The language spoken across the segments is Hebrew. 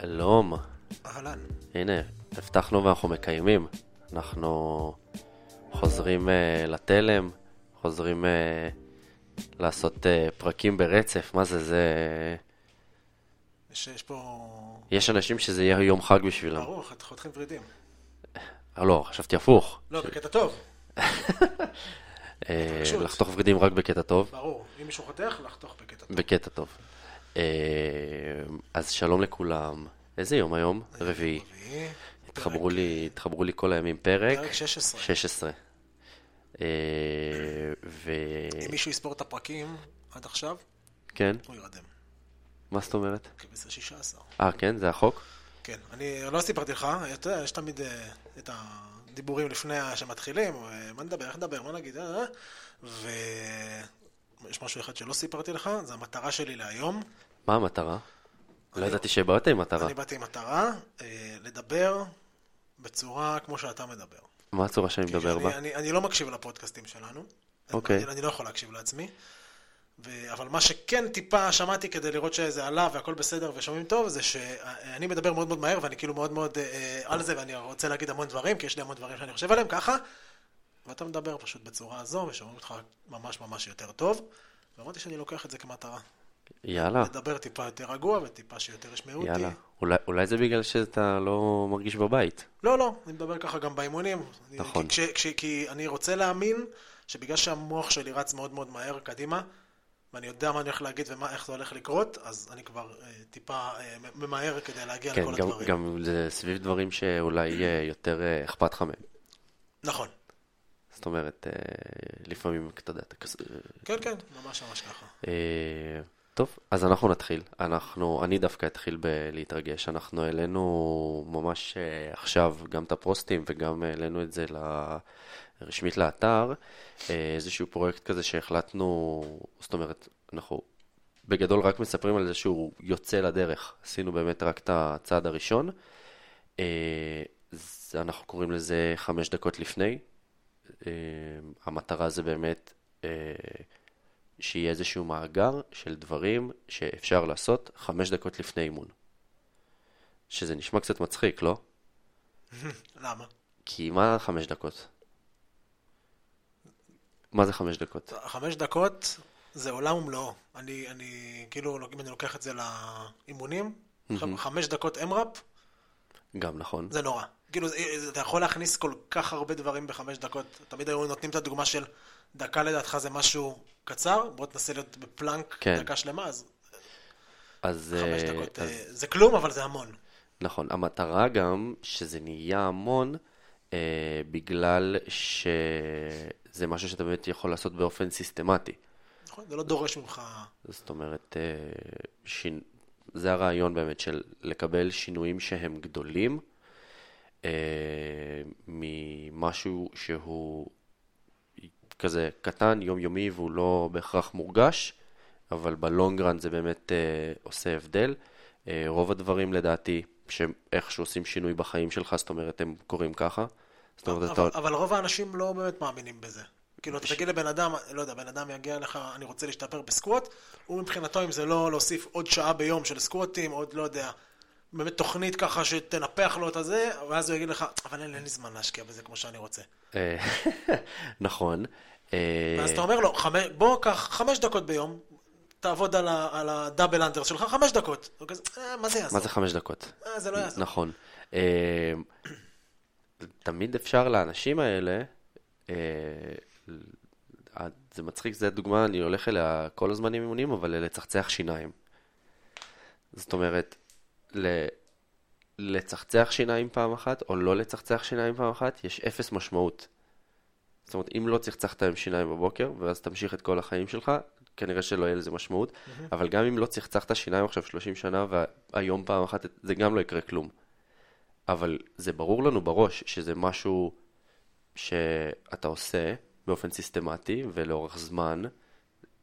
שלום. אהלן. הנה, הבטחנו ואנחנו מקיימים. אנחנו חוזרים uh, לתלם, חוזרים uh, לעשות uh, פרקים ברצף. מה זה, זה... יש, יש פה... יש אנשים שזה יהיה יום חג בשבילם. ברור, חותכים ורידים. אה, לא, חשבתי הפוך. לא, בקטע טוב. לחתוך בגדים רק בקטע טוב. ברור. אם מישהו חותך, לחתוך בקטע טוב. בקטע טוב. אה, אז שלום לכולם. איזה יום היום? רביעי. התחברו לי, התחברו לי כל הימים פרק. פרק 16. 16. אה, ו... אם מישהו יספור את הפרקים עד עכשיו, כן? הוא ירדם. מה זאת אומרת? כבשר 16. אה, כן? זה החוק? כן, אני לא סיפרתי לך, יש תמיד אה, את הדיבורים לפני שמתחילים, מה נדבר, איך נדבר, מה נגיד, אה, אה, ויש משהו אחד שלא סיפרתי לך, זה המטרה שלי להיום. מה המטרה? לא ידעתי שבאת עם מטרה. אני באתי עם מטרה, אה, לדבר בצורה כמו שאתה מדבר. מה הצורה שאני מדבר בה? אני, לא מקשיב לפודקאסטים שלנו. אוקיי. אני, אני לא יכול להקשיב לעצמי. ו... אבל מה שכן טיפה שמעתי כדי לראות שזה עלה והכל בסדר ושומעים טוב, זה שאני מדבר מאוד מאוד מהר ואני כאילו מאוד מאוד אה, על זה ואני רוצה להגיד המון דברים, כי יש לי המון דברים שאני חושב עליהם ככה, ואתה מדבר פשוט בצורה הזו ושומעים אותך ממש ממש יותר טוב. ואמרתי שאני לוקח את זה כמטרה. יאללה, לדבר טיפה יותר רגוע וטיפה שיותר ישמעו אותי. יאללה. אולי- אולי זה בגלל שאתה לא מרגיש בבית. לא, לא, אני מדבר ככה גם באימונים. נכון. כי, כש, כי אני רוצה להאמין שבגלל שהמוח שלי רץ מאוד מאוד מהר קדימה, ואני יודע מה אני הולך להגיד ואיך זה הולך לקרות, אז אני כבר אה, טיפה אה, ממהר כדי להגיע כן, לכל גם- הדברים. גם זה סביב דברים שאולי אה, יותר אה, אכפת לך מהם. נכון. זאת אומרת, אה, לפעמים, אתה יודע, אתה כזה... כן, כן, ממש ממש ככה. אה, טוב, אז אנחנו נתחיל. אנחנו, אני דווקא אתחיל בלהתרגש. אנחנו העלינו ממש אה, עכשיו גם את הפוסטים וגם העלינו את זה ל- רשמית לאתר, אה, איזשהו פרויקט כזה שהחלטנו, זאת אומרת, אנחנו בגדול רק מספרים על זה שהוא יוצא לדרך. עשינו באמת רק את הצעד הראשון. אה, אנחנו קוראים לזה חמש דקות לפני. אה, המטרה זה באמת אה, שיהיה איזשהו מאגר של דברים שאפשר לעשות חמש דקות לפני אימון. שזה נשמע קצת מצחיק, לא? למה? כי מה חמש דקות? מה זה חמש דקות? חמש דקות זה עולם ומלואו. אני, אני, כאילו, אם אני לוקח את זה לאימונים, חמש דקות אמראפ, גם נכון. זה נורא. כאילו, זה- זה- אתה יכול להכניס כל כך הרבה דברים בחמש דקות. תמיד היו נותנים את הדוגמה של דקה לדעתך זה משהו קצר, בוא תנסה להיות בפלנק כן. דקה שלמה, אז אז, חמש אה, דקות אז אה, זה כלום, אבל זה המון. נכון, המטרה גם שזה נהיה המון אה, בגלל שזה משהו שאתה באמת יכול לעשות באופן סיסטמטי. נכון? זה לא דורש ממך... זאת אומרת, אה, שין... זה הרעיון באמת של לקבל שינויים שהם גדולים אה, ממשהו שהוא כזה קטן, יומיומי, והוא לא בהכרח מורגש, אבל בלונגרן זה באמת אה, עושה הבדל. אה, רוב הדברים לדעתי, שאיך שעושים שינוי בחיים שלך, זאת אומרת, הם קורים ככה. זאת אומרת, אבל, אתה... אבל רוב האנשים לא באמת מאמינים בזה. כאילו, אתה תגיד לבן אדם, לא יודע, בן אדם יגיע לך, אני רוצה להשתפר בסקווט, הוא מבחינתו, אם זה לא להוסיף עוד שעה ביום של סקווטים, עוד, לא יודע, באמת תוכנית ככה שתנפח לו את הזה, ואז הוא יגיד לך, אבל אין, לי זמן להשקיע בזה כמו שאני רוצה. אה, נכון. אה, ואז אתה אומר לו, בוא, קח חמש דקות ביום, תעבוד על, הדאבל אנדר שלך חמש דקות. אה, מה זה יעזור? מה זה חמש דקות? זה לא יעזור. נכון. תמיד אפשר לאנשים האלה, זה מצחיק, זו דוגמה, אני הולך אליה כל הזמן עם אימונים, אבל לצחצח שיניים. זאת אומרת, ל- לצחצח שיניים פעם אחת, או לא לצחצח שיניים פעם אחת, יש אפס משמעות. זאת אומרת, אם לא צחצחת עם שיניים בבוקר, ואז תמשיך את כל החיים שלך, כנראה שלא יהיה לזה משמעות. אבל גם אם לא צחצחת שיניים עכשיו 30 שנה, והיום פעם אחת, זה גם לא יקרה כלום. אבל זה ברור לנו בראש שזה משהו שאתה עושה באופן סיסטמטי ולאורך זמן,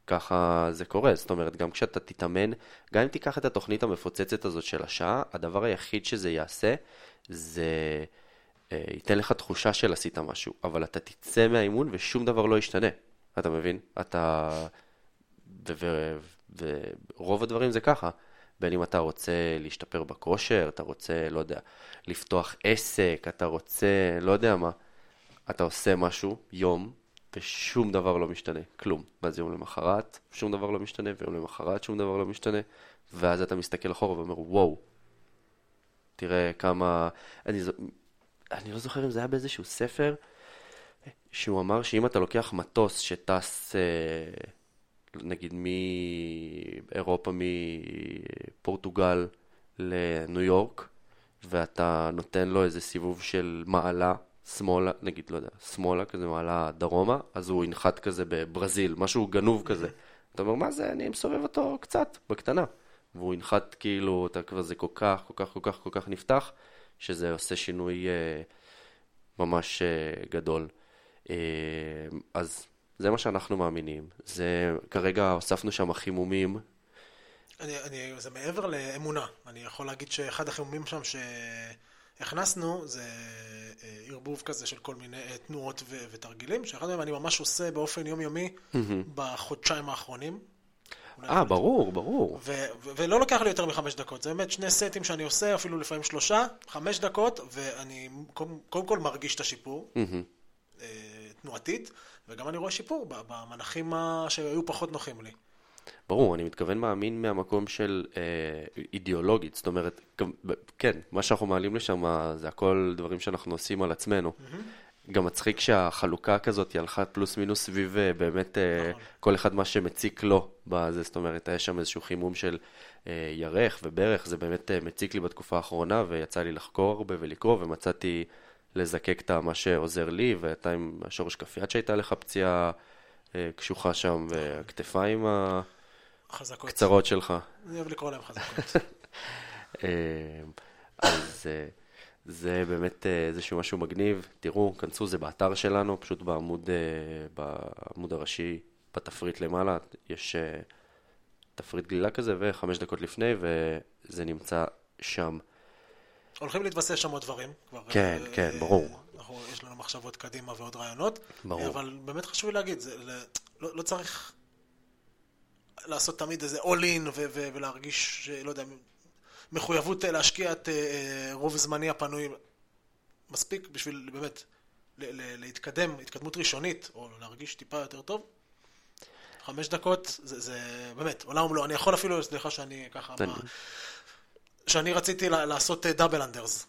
ככה זה קורה. זאת אומרת, גם כשאתה תתאמן, גם אם תיקח את התוכנית המפוצצת הזאת של השעה, הדבר היחיד שזה יעשה, זה אה, ייתן לך תחושה של עשית משהו, אבל אתה תצא מהאימון ושום דבר לא ישתנה. אתה מבין? אתה... ורוב הדברים זה ככה. בין אם אתה רוצה להשתפר בכושר, אתה רוצה, לא יודע, לפתוח עסק, אתה רוצה, לא יודע מה, אתה עושה משהו, יום, ושום דבר לא משתנה, כלום. ואז יום למחרת, שום דבר לא משתנה, ויום למחרת שום דבר לא משתנה, ואז אתה מסתכל אחורה ואומר, וואו, תראה כמה... אני, ז- אני לא זוכר אם זה היה באיזשהו ספר, שהוא אמר שאם אתה לוקח מטוס שטס, אה, נגיד מאירופה, מפורטוגל לניו יורק, ואתה נותן לו איזה סיבוב של מעלה שמאלה, נגיד, לא יודע, שמאלה, כזה מעלה דרומה, אז הוא ינחת כזה בברזיל, משהו גנוב כזה. אתה אומר, מה זה, אני מסובב אותו קצת, בקטנה. והוא ינחת כאילו, אתה כבר זה כל כך, כל כך, כל כך, כל כך נפתח, שזה עושה שינוי אה, ממש אה, גדול. אה, אז זה מה שאנחנו מאמינים. זה, כרגע הוספנו שם חימומים. אני, אני, זה מעבר לאמונה. אני יכול להגיד שאחד החימומים שם שהכנסנו זה אה, ערבוב כזה של כל מיני אה, תנועות ו- ותרגילים, שאחד מהם אני ממש עושה באופן יומיומי בחודשיים האחרונים. אה, ברור, ברור. ו- ו- ולא לוקח לי יותר מחמש דקות, זה באמת שני סטים שאני עושה, אפילו לפעמים שלושה, חמש דקות, ואני קודם, קודם כל מרגיש את השיפור. אה, תנועתית, וגם אני רואה שיפור במנחים שהיו פחות נוחים לי. ברור, אני מתכוון מאמין מהמקום של אה, אידיאולוגית, זאת אומרת, כן, מה שאנחנו מעלים לשם זה הכל דברים שאנחנו עושים על עצמנו. גם מצחיק שהחלוקה כזאת היא הלכה פלוס מינוס סביב אה, באמת אה, נכון. כל אחד מה שמציק לו בזה, זאת אומרת, היה שם איזשהו חימום של אה, ירך וברך, זה באמת אה, מציק לי בתקופה האחרונה, ויצא לי לחקור הרבה ולקרוא, ומצאתי לזקק את מה שעוזר לי, ואתה עם השורש כף יד שהייתה לך פציעה אה, קשוחה שם, והכתפיים ה... חזקות. קצרות שלך. אני אוהב לקרוא להם חזקות. אה, אז אה, זה באמת אה, איזשהו משהו מגניב. תראו, כנסו, זה באתר שלנו, פשוט בעמוד, בעמוד הראשי, בתפריט למעלה, יש תפריט גלילה כזה, וחמש דקות לפני, וזה נמצא שם. הולכים להתבסס שם עוד דברים. כבר, כן, אה, כן, ברור. אנחנו, יש לנו מחשבות קדימה ועוד רעיונות. ברור. אבל באמת חשוב לי להגיד, זה, לא, לא צריך לעשות תמיד איזה all in ו- ו- ולהרגיש, ש- לא יודע, מחויבות אה, להשקיע את אה, אה, רוב זמני הפנוי. מספיק בשביל באמת ל- ל- להתקדם, התקדמות ראשונית, או להרגיש טיפה יותר טוב. חמש דקות, זה, זה באמת, עולם ומלואו. אני יכול אפילו, סליחה שאני ככה, מה, שאני רציתי לעשות דאבל אנדרס.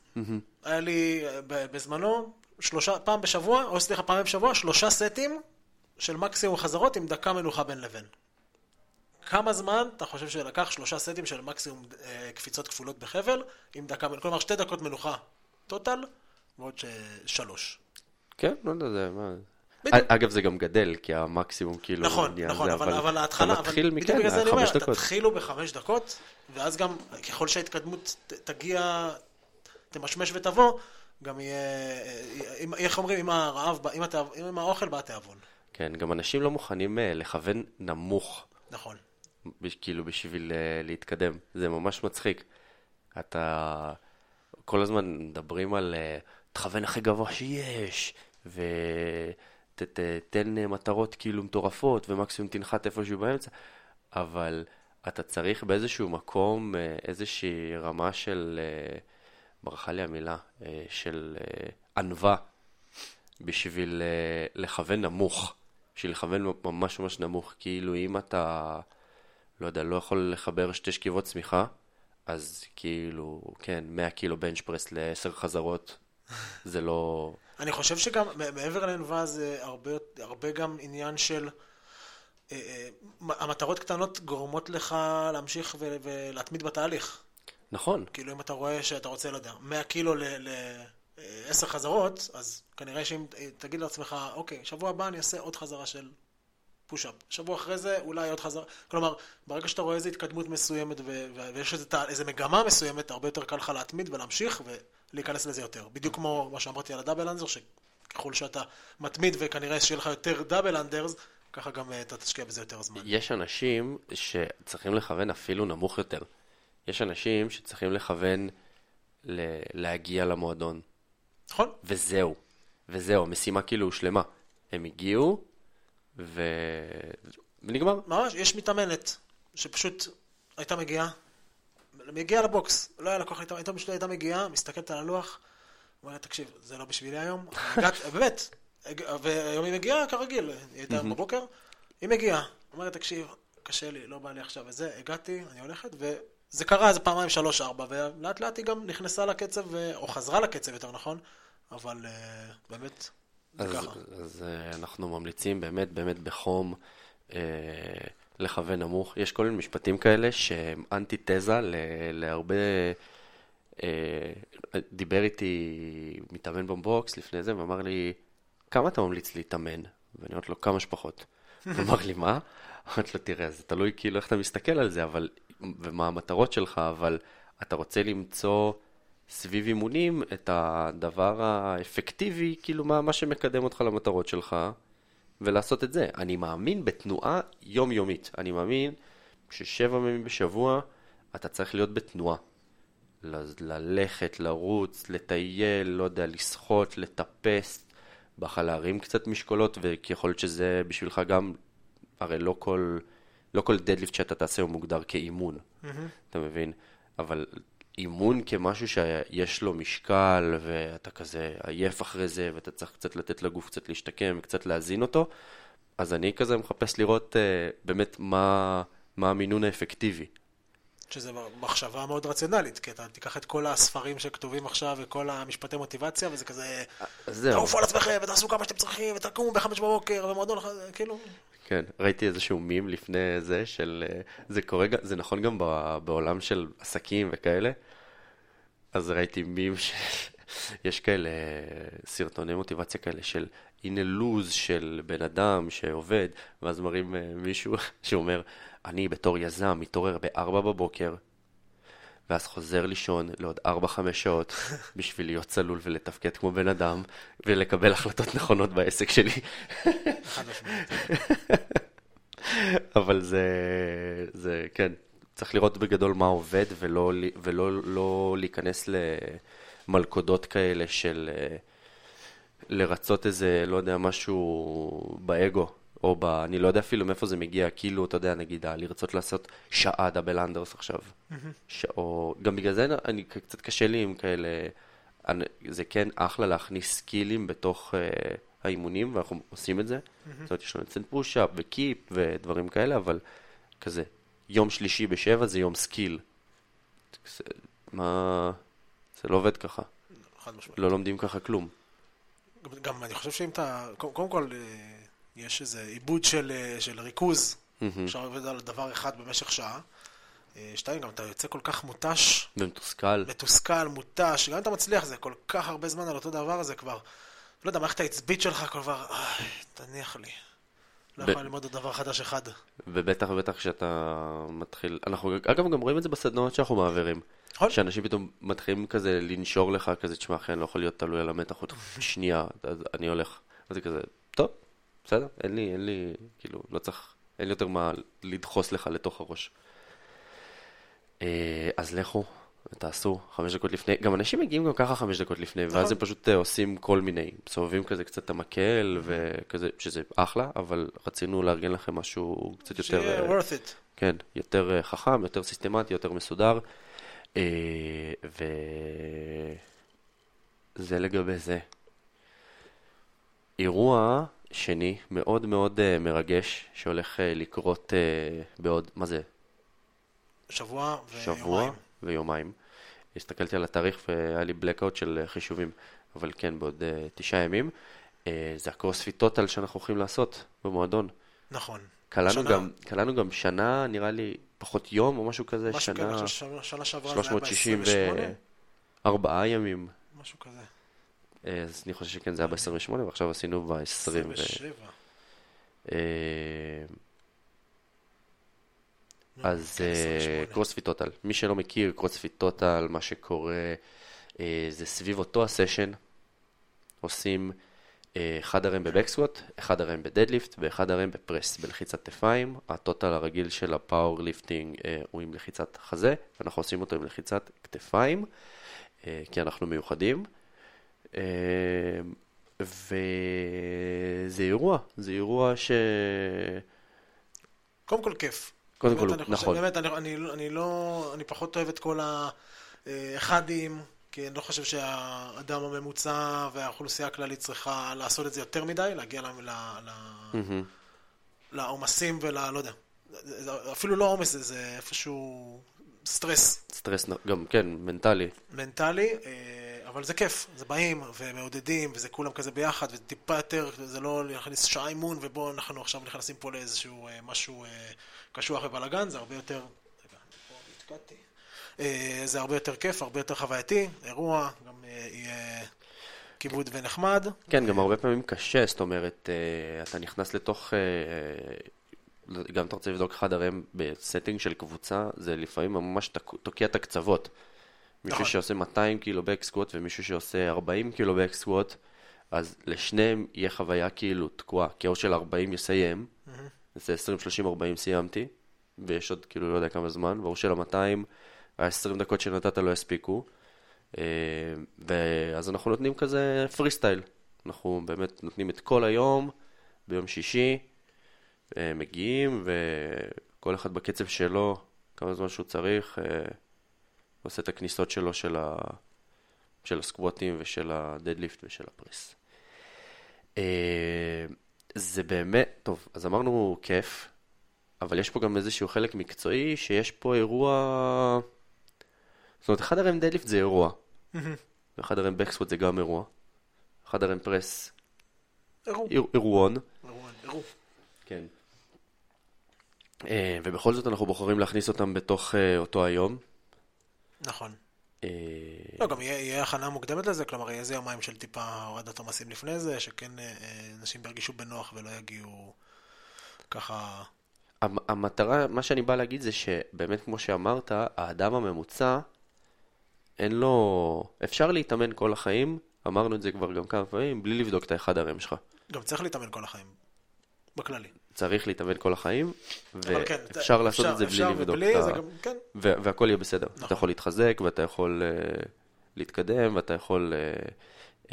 היה לי אה, בזמנו, שלושה, פעם בשבוע, או סליחה, פעם בשבוע, שלושה סטים של מקסימום חזרות עם דקה מנוחה בין לבין. כמה זמן אתה חושב שלקח שלושה סטים של מקסימום אה, קפיצות כפולות בחבל, עם דקה כלומר שתי דקות מנוחה טוטל, ועוד. שלוש. כן, לא יודע, זה מה... בדיוק. אגב, זה גם גדל, כי המקסימום כאילו... נכון, נכון, זה, אבל, אבל ההתחלה, אתה מתחיל מכן, בדיוק בגלל זה אני אומר, דקות. תתחילו בחמש דקות, ואז גם ככל שההתקדמות ת- תגיע, תמשמש ותבוא, גם יהיה, אה, איך אומרים, אם הרעב, אם התאב- אם האוכל בא התיאבון. כן, גם אנשים לא מוכנים אה, לכוון נמוך. נכון. כאילו בשביל uh, להתקדם. זה ממש מצחיק. אתה כל הזמן מדברים על uh, תכוון הכי גבוה שיש, ותתן uh, מטרות כאילו מטורפות, ומקסימום תנחת איפשהו באמצע, אבל אתה צריך באיזשהו מקום איזושהי רמה של, ברכה לי המילה, של ענווה, בשביל לכוון נמוך. בשביל לכוון ממש ממש נמוך. כאילו אם אתה... לא יודע, לא יכול לחבר שתי שכיבות צמיחה, אז כאילו, כן, 100 קילו בנץ' פרס ל-10 חזרות, זה לא... אני חושב שגם מעבר לענווה זה הרבה, הרבה גם עניין של אה, אה, המטרות קטנות גורמות לך להמשיך ו- ולהתמיד בתהליך. נכון, כאילו אם אתה רואה שאתה רוצה, לא יודע, 100 קילו ל-10 חזרות, אז כנראה שאם תגיד לעצמך, אוקיי, שבוע הבא אני אעשה עוד חזרה של פוש-אפ. שבוע אחרי זה אולי עוד חזרה. כלומר, ברגע שאתה רואה איזו התקדמות מסוימת ו- ו- ויש איזו, איזו מגמה מסוימת, הרבה יותר קל לך להתמיד ולהמשיך ולהיכנס לזה יותר. בדיוק כמו מה שאמרתי על הדאבל אנדר, שככל שאתה מתמיד וכנראה שיהיה לך יותר דאבל אנדרס, ככה גם אה, אתה תשקיע בזה יותר זמן. יש אנשים שצריכים לכוון אפילו נמוך יותר. יש אנשים שצריכים לכוון ל- להגיע למועדון, נכון? וזהו. וזהו, המשימה כאילו הושלמה. הם הגיעו, ו... ונגמר. ממש, יש מתאמנת שפשוט הייתה מגיעה, מגיע לבוקס, לא היה לקוח, איתו שלי הייתה מגיעה, מסתכלת על הלוח, אומרת, תקשיב, זה לא בשבילי היום, הגעת, באמת, והיום היא מגיעה כרגיל, היא הייתה בבוקר, היא מגיעה, אומרת, תקשיב, קשה לי, לא בא לי עכשיו וזה, הגעתי, אני הולכת, וזה קרה איזה פעמיים, שלוש, ארבע, ולאט לאט היא גם נכנסה לקצב, או חזרה לקצב יותר נכון, אבל באמת, זה אז. אז אה, אנחנו ממליצים באמת, באמת בחום. אה, לכוון נמוך. יש כל מיני משפטים כאלה שהם אנטי-תזה להרבה... אה, דיבר איתי מתאמן בבוקס לפני זה ואמר לי, כמה אתה ממליץ להתאמן? ואני אומרת לו, כמה שפחות. הוא אמר לי, מה? אמרתי לו, תראה, זה תלוי כאילו איך אתה מסתכל על זה, אבל, ומה המטרות שלך, אבל אתה רוצה למצוא סביב אימונים את הדבר האפקטיבי, כאילו מה, מה שמקדם אותך למטרות שלך, ולעשות את זה. אני מאמין בתנועה יומיומית. אני מאמין ששבע ימים בשבוע אתה צריך להיות בתנועה. ללכת, לרוץ, לטייל, לא יודע, לשחות, לטפס, בכלל להרים קצת משקולות, ויכול להיות שזה בשבילך גם, הרי לא כל, לא כל דדליפט שאתה תעשה הוא מוגדר כאימון, mm-hmm. אתה מבין? אבל אימון כמשהו שיש לו משקל, ואתה כזה עייף אחרי זה, ואתה צריך קצת לתת לגוף קצת להשתקם, קצת להזין אותו, אז אני כזה מחפש לראות uh, באמת מה, מה המינון האפקטיבי. שזה מחשבה מאוד רציונלית, כי אתה תיקח את כל הספרים שכתובים עכשיו וכל המשפטי מוטיבציה, וזה כזה, תעופו על עצמכם ותעשו כמה שאתם צריכים ותקומו בחמש בבוקר ומועדון, כאילו... כן, ראיתי איזשהו מים לפני זה של, אה, זה קורה, זה נכון גם בעולם של עסקים וכאלה, אז ראיתי מים שיש כאלה סרטוני מוטיבציה כאלה של הנה לוז של בן אדם שעובד, ואז מראים אה, מישהו שאומר, אני בתור יזם מתעורר ב-4 בבוקר, ואז חוזר לישון לעוד 4-5 שעות בשביל להיות צלול ולתפקד כמו בן אדם ולקבל החלטות נכונות בעסק שלי. אבל זה, זה, כן, צריך לראות בגדול מה עובד ולא, ולא לא להיכנס למלכודות כאלה של אה, לרצות איזה, לא יודע, משהו באגו. או ב... אני לא יודע אפילו מאיפה זה מגיע, כאילו, אתה יודע, נגיד, לרצות לעשות שעה double unders עכשיו. Mm-hmm. ש... או... גם בגלל זה אני, קצת קשה לי עם כאלה... אני... זה כן אחלה להכניס סקילים בתוך uh, האימונים, ואנחנו עושים את זה. Mm-hmm. זאת אומרת, יש לנו אצל push up ו kip ודברים כאלה, אבל כזה, יום שלישי בשבע זה יום skill. זה... מה... זה לא עובד ככה. חד משמעית. לא לומדים ככה כלום. גם, גם אני חושב שאם אתה... קודם כל... אה, יש איזה עיבוד של, אה, של ריכוז, אפשר לעבוד על דבר אחד במשך שעה. אה, שתיים, גם אתה יוצא כל כך מותש. ומתוסכל. מתוסכל, מותש. גם אם אתה מצליח, זה כל כך הרבה זמן על אותו דבר הזה כבר. לא יודע, מערכת העצבית שלך כבר, איי, תניח לי. לא ב... יכול ללמוד עוד דבר חדש אחד. ובטח ובטח כשאתה מתחיל, אנחנו אגב גם רואים את זה בסדנאות שאנחנו מעבירים. נכון. שאנשים פתאום מתחילים כזה לנשור לך, כזה, תשמע אחי, אני לא יכול להיות תלוי על המתח עוד שנייה, אז אני הולך. אז זה כזה, בסדר? אין לי, אין לי, כאילו, לא צריך, אין לי יותר מה לדחוס לך לתוך הראש. אה, אז לכו, תעשו חמש דקות לפני, גם אנשים מגיעים גם ככה חמש דקות לפני, ואז נכון. הם פשוט אה, עושים כל מיני, מסובבים כזה קצת את המקל, וכזה, שזה אחלה, אבל רצינו לארגן לכם משהו קצת יותר... שיהיה אה, worth it. כן, יותר חכם, יותר סיסטמטי, יותר מסודר. וזה לגבי זה. אירוע שני מאוד מאוד uh, מרגש, שהולך uh, לקרות uh, בעוד, מה זה? שבוע ויומיים. שבוע ויומיים. הסתכלתי על התאריך והיה לי blackout של חישובים, אבל כן, בעוד uh, תשעה ימים. Uh, זה הקרוספיט טוטל שאנחנו הולכים לעשות במועדון. נכון. קלענו שנה... גם, קלענו גם שנה, נראה לי, פחות יום או משהו כזה, משהו שנה... משהו כזה, שנה שעברה זה היה ב-28? ימים. משהו כזה. אה, אז אני חושב שכן, זה היה ב-28, ועכשיו עשינו ב-20. 27. אה, אז קרוספיט total. מי שלא מכיר, קרוספיט total, מה שקורה אה, זה סביב אותו הסשן, עושים אחד RM ב back squat, אחד RM ב deadlift ואחד RM ב press, בלחיצת כתפיים. ה total הרגיל של ה powerlifting הוא עם לחיצת חזה, ואנחנו עושים אותו עם לחיצת כתפיים, כי אנחנו מיוחדים. אה, וזה אירוע, זה אירוע ש... קודם כל כיף. קודם כל, אני חושב- נכון. באמת, אני, אני, אני לא, אני פחות אוהב את כל האחדים, כי אני לא חושב שהאדם הממוצע והאוכלוסייה הכללית צריכה לעשות את זה יותר מדי, להגיע ל- ל- ל- מהמם. לעומסים ול... לא יודע. אפילו לא עומס, זה, איפשהו סטרס סטרס, גם כן, מנטלי. מנטלי, אה, אבל זה כיף, זה באים ומעודדים, וזה כולם כזה ביחד, וזה טיפה יותר, זה לא להכניס שעה אימון, ובואו אנחנו עכשיו נכנסים פה לאיזשהו אה, משהו אה, קשוח ובלאגן, זה הרבה יותר... אה, זה הרבה יותר כיף, הרבה יותר חווייתי, אירוע, גם אה, יהיה כיבוד ונחמד. כן, גם הרבה פעמים קשה, זאת אומרת, אה, אתה נכנס לתוך, גם אתה רוצה לבדוק RM ב setting של קבוצה, זה לפעמים ממש תוקע את הקצוות. מישהו נכון. שעושה 200 קילו back squat ומישהו שעושה 40 קילו back squat, אז לשניהם יהיה חוויה כאילו תקועה, כי של 40 יסיים, זה 20, 30, 40 סיימתי, ויש עוד כאילו לא יודע כמה זמן, וההוא של ה-200, ה-20 דקות שנתת לא יספיקו. אה, ואז אנחנו נותנים כזה פרי סטייל. אנחנו באמת נותנים את כל היום, ביום שישי, אה, מגיעים, וכל אחד בקצב שלו, כמה זמן שהוא צריך, אה, עושה את הכניסות שלו של, ה... של הסקווטים ושל הדדליפט ושל הפרס. אה, זה באמת, טוב, אז אמרנו כיף, אבל יש פה גם איזשהו חלק מקצועי שיש פה אירוע... זאת אומרת, אחד הרם דדליפט זה אירוע, ואחד הרם בקסווד זה גם אירוע. אחד הרם פרס, אירוע. איר- אירועון. אירוע. אירוע. כן. אה, ובכל זאת אנחנו בוחרים להכניס אותם בתוך אה, אותו היום. נכון. אה, לא, גם יהיה, הכנה מוקדמת לזה, כלומר יהיה איזה יומיים של טיפה הורדת עומסים לפני זה, שכן אה, אה, אנשים ירגישו בנוח ולא יגיעו ככה... המ- המטרה, מה שאני בא להגיד זה שבאמת כמו שאמרת, האדם הממוצע, אין לו... אפשר להתאמן כל החיים, אמרנו את זה כבר גם כמה פעמים, בלי לבדוק את האחד הרם שלך. גם צריך להתאמן כל החיים, בכללי. צריך להתאמן כל החיים, כן, ואפשר לעשות את זה בלי לבדוק את ה... כן, והכל יהיה בסדר. נכון. אתה יכול להתחזק, ואתה יכול uh, להתקדם, ואתה יכול... Uh, uh,